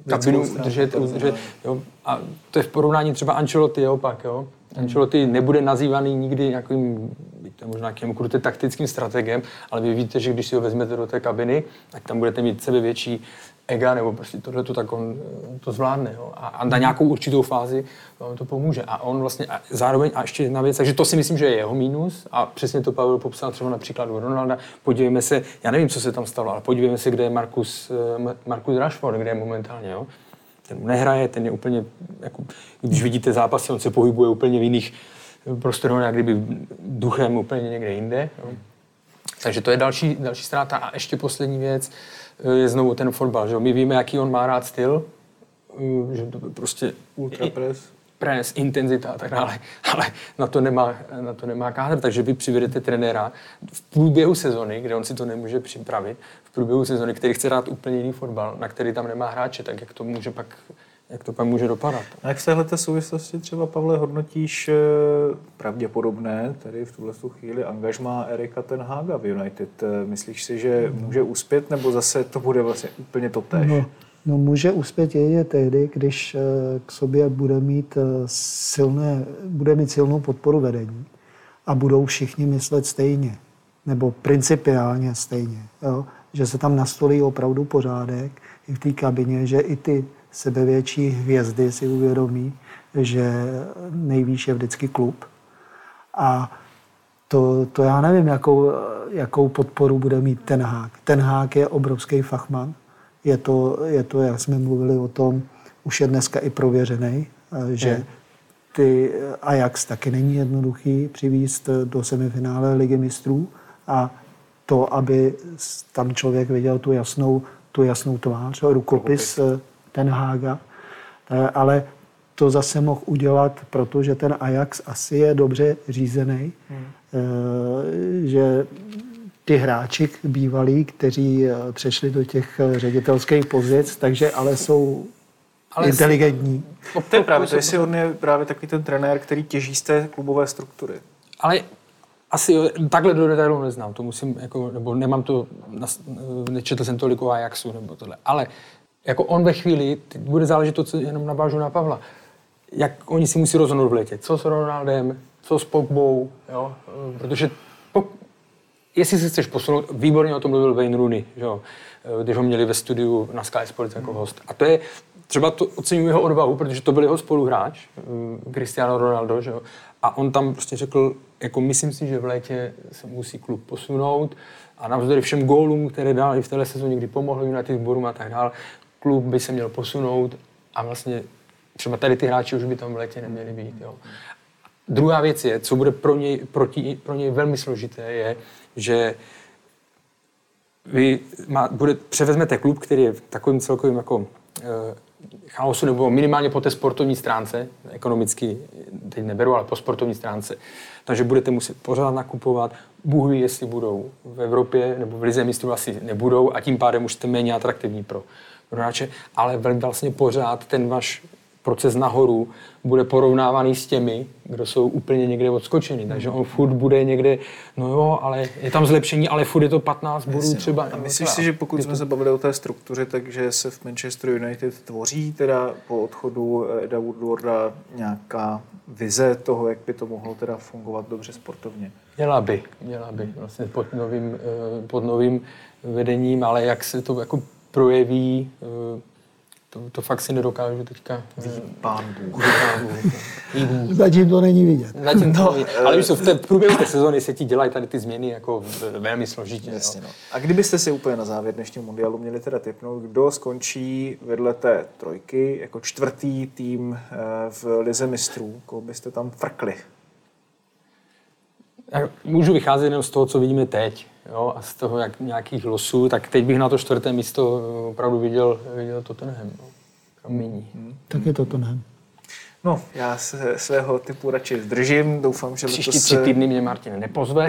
kabinu držet, udržet. Jo. A to je v porovnání třeba Ancelotti je opak. Jo. Ancelotti nebude nazývaný nikdy nějakým, to možná nějakým krutě taktickým strategem, ale vy víte, že když si ho vezmete do té kabiny, tak tam budete mít sebe větší ega nebo prostě tohle, tak on eh, to zvládne. Jo. A, a na nějakou určitou fázi vám to pomůže. A on vlastně, a zároveň, a ještě jedna věc, takže to si myslím, že je jeho mínus a přesně to Pavel popsal třeba na příkladu Ronalda. Podívejme se, já nevím, co se tam stalo, ale podívejme se, kde je Markus, eh, Markus Rashford, kde je momentálně. Jo. Ten nehraje, ten je úplně, jako, když vidíte zápasy, on se pohybuje úplně v jiných prostorech, jak kdyby duchem úplně někde jinde. Jo. Takže to je další, další ztráta. A ještě poslední věc eh, je znovu ten fotbal. Že? My víme, jaký on má rád styl, eh, že to prostě Ultra press. pres, intenzita a tak dále, [laughs] ale na to nemá, na to nemá kádr, takže vy přivedete trenéra v průběhu sezony, kde on si to nemůže připravit, v průběhu sezony, který chce hrát úplně jiný fotbal, na který tam nemá hráče, tak jak to může pak, jak to pak může dopadat. A jak v téhle souvislosti třeba, Pavle, hodnotíš eh, pravděpodobné, tedy v tuhle chvíli, angažmá Erika Ten Haga v United? Eh, Myslíš si, že může uspět, nebo zase to bude vlastně úplně totéž? No, no může uspět jedině tehdy, když eh, k sobě bude mít, silné, bude mít silnou podporu vedení a budou všichni myslet stejně, nebo principiálně stejně. Jo? Že se tam nastolí opravdu pořádek i v té kabině, že i ty sebevětší hvězdy si uvědomí, že nejvýš je vždycky klub. A to, to já nevím, jakou, jakou podporu bude mít ten hák. Ten hák je obrovský fachman. Je to, je to, jak jsme mluvili o tom, už je dneska i prověřený, že Je. ty Ajax taky není jednoduchý přivízt do semifinále ligy mistrů a to, aby tam člověk viděl tu jasnou, tu jasnou tvář, rukopis eh, ten Hága, Eh, ale to zase mohl udělat, protože ten Ajax asi je dobře řízený, eh, že ty hráči bývalí, kteří eh, přešli do těch ředitelských pozic, takže ale jsou Ale inteligentní. To je právě, to jestli on je právě takový ten trenér, který těží z té klubové struktury. Ale asi takhle do detailu neznám, to musím, jako, nebo nemám to, nečetl jsem tolik o Ajaxu nebo tohle, ale jako on ve chvíli, teď bude záležet to, co jenom navážu na Pavla, jak oni si musí rozhodnout v létě, co s Ronaldem, co s Pogbou, jo, protože pok- jestli se chceš posunout, výborně o tom mluvil Wayne Rooney, že jo, když ho měli ve studiu na Sky Sports jako host. A to je, třeba to oceňuji jeho odvahu, protože to byl jeho spoluhráč, eh, Cristiano Ronaldo, že jo, a on tam prostě řekl, jako myslím si, že v létě se musí klub posunout a navzdory všem gólům, které dal i v téhle sezóně, kdy pomohl United borům a tak dále, klub by se měl posunout a vlastně třeba tady ty hráči už by tam v létě neměli být. Jo. Druhá věc je, co bude pro něj, proti, pro něj velmi složité, je, že vy má, bude, převezmete klub, který je v takovým celkovým jako e, chaosu, nebo minimálně po té sportovní stránce, ekonomicky teď neberu, ale po sportovní stránce. Takže budete muset pořád nakupovat, Bůh ví, jestli budou v Evropě nebo v Lize mistrů asi nebudou a tím pádem už jste méně atraktivní pro, pro hráče, ale vlastně pořád ten váš proces nahoru bude porovnávaný s těmi, kdo jsou úplně někde odskočený. Takže on furt bude někde, no jo, ale je tam zlepšení, ale furt je to 15 bodů třeba. A myslíš si, že pokud jsme se bavili o té struktuře, takže se v Manchester United tvoří teda po odchodu Eda Woodwarda nějaká vize toho, jak by to mohlo teda fungovat dobře sportovně? Měla by, měla by, vlastně pod novým, eh, pod novým vedením, ale jak se to jako projeví, eh, to, to fakt si nedokážu teďka Pán Bůh. Ví [laughs] Bůh. Zatím to není vidět. Zatím to, ale víš co, v, té, v průběhu té sezóny se ti dělají tady ty změny jako velmi složitě. Jasně, jo. no. A kdybyste si úplně na závěr dnešního mundialu měli teda typnout, kdo skončí vedle té trojky jako čtvrtý tým eh, v Lize mistrů, koho byste tam frkli? Já můžu vycházet jenom z toho, co vidíme teď, jo, a z toho jak nějakých losů, tak teď bych na to čtvrté místo eh, opravdu viděl, viděl Tottenham. No. Kam míní. Tak je to to ne. No, já se svého typu radši zdržím, doufám, že Příští letos tři týdny mě Martin nepozve.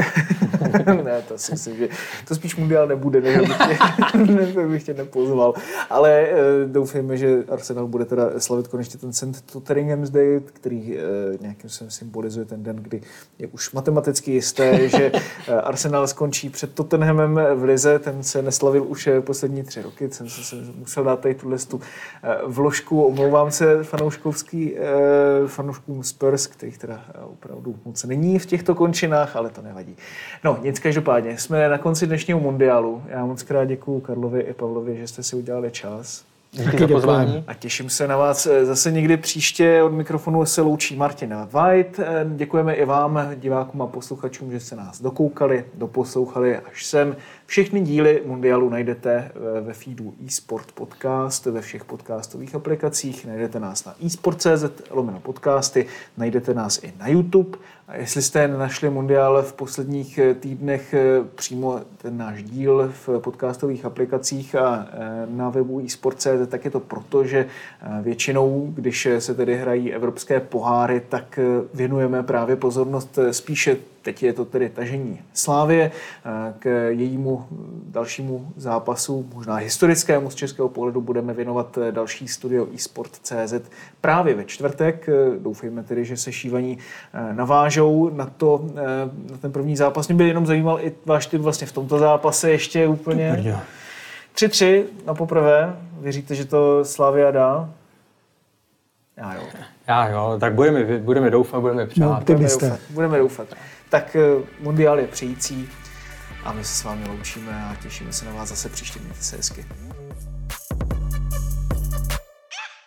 [laughs] ne, to si myslím, že to spíš mundial nebude, než abych tě, [laughs] než bych tě nepozval. Ale e, doufejme, že Arsenal bude teda slavit konečně ten St. Totteringham's Day, který e, nějakým způsobem symbolizuje ten den, kdy je už matematicky jisté, že e, Arsenal skončí před Tottenhamem v Lize. Ten se neslavil už poslední tři roky. Jsem se, se musel dát tady tuhle tu vložku. Omlouvám se fanouškovský, e, fanouškům Spurs, kterých teda e, opravdu moc není v těchto končinách, ale to nevadí. No, nic každopádně. Jsme na konci dnešního mundiálu. Já moc krát děkuju Karlovi i Pavlovi, že jste si udělali čas. Díky za pozvání. A těším se na vás eh, zase někdy příště. Od mikrofonu se loučí Martin White. Eh, Děkujeme i vám, divákům a posluchačům, že jste nás dokoukali, doposlouchali až sem. Všechny díly Mundialu najdete eh, ve feedu eSport Podcast, ve všech podcastových aplikacích. Najdete nás na eSport.cz, lomeno podcasty, najdete nás i na YouTube. A jestli jste nenašli Mundial v posledních eh, týdnech eh, přímo ten náš díl v podcastových aplikacích a na webu eSport.cz, tak je to proto, že většinou, když se tedy hrají evropské poháry, tak věnujeme právě pozornost spíše Teď je to tedy tažení Slávě eh, k jejímu dalšímu zápasu, možná historickému z českého pohledu, budeme věnovat eh, další studio eSport.cz právě ve čtvrtek. Eh, Doufejme tedy, že se šívaní navážou na, to, na ten první zápas. Mě by jenom zajímal i váš tým vlastně v tomto zápase ještě úplně. 3-3 na poprvé. Věříte, že to Slavia dá? Já jo. Já jo, tak budeme, budeme doufat, budeme přát. No, Budeme doufat. Budeme doufat. Tak eh, mundial je přijící a my se s vámi loučíme a těšíme se na vás zase příště. Mějte se hezky.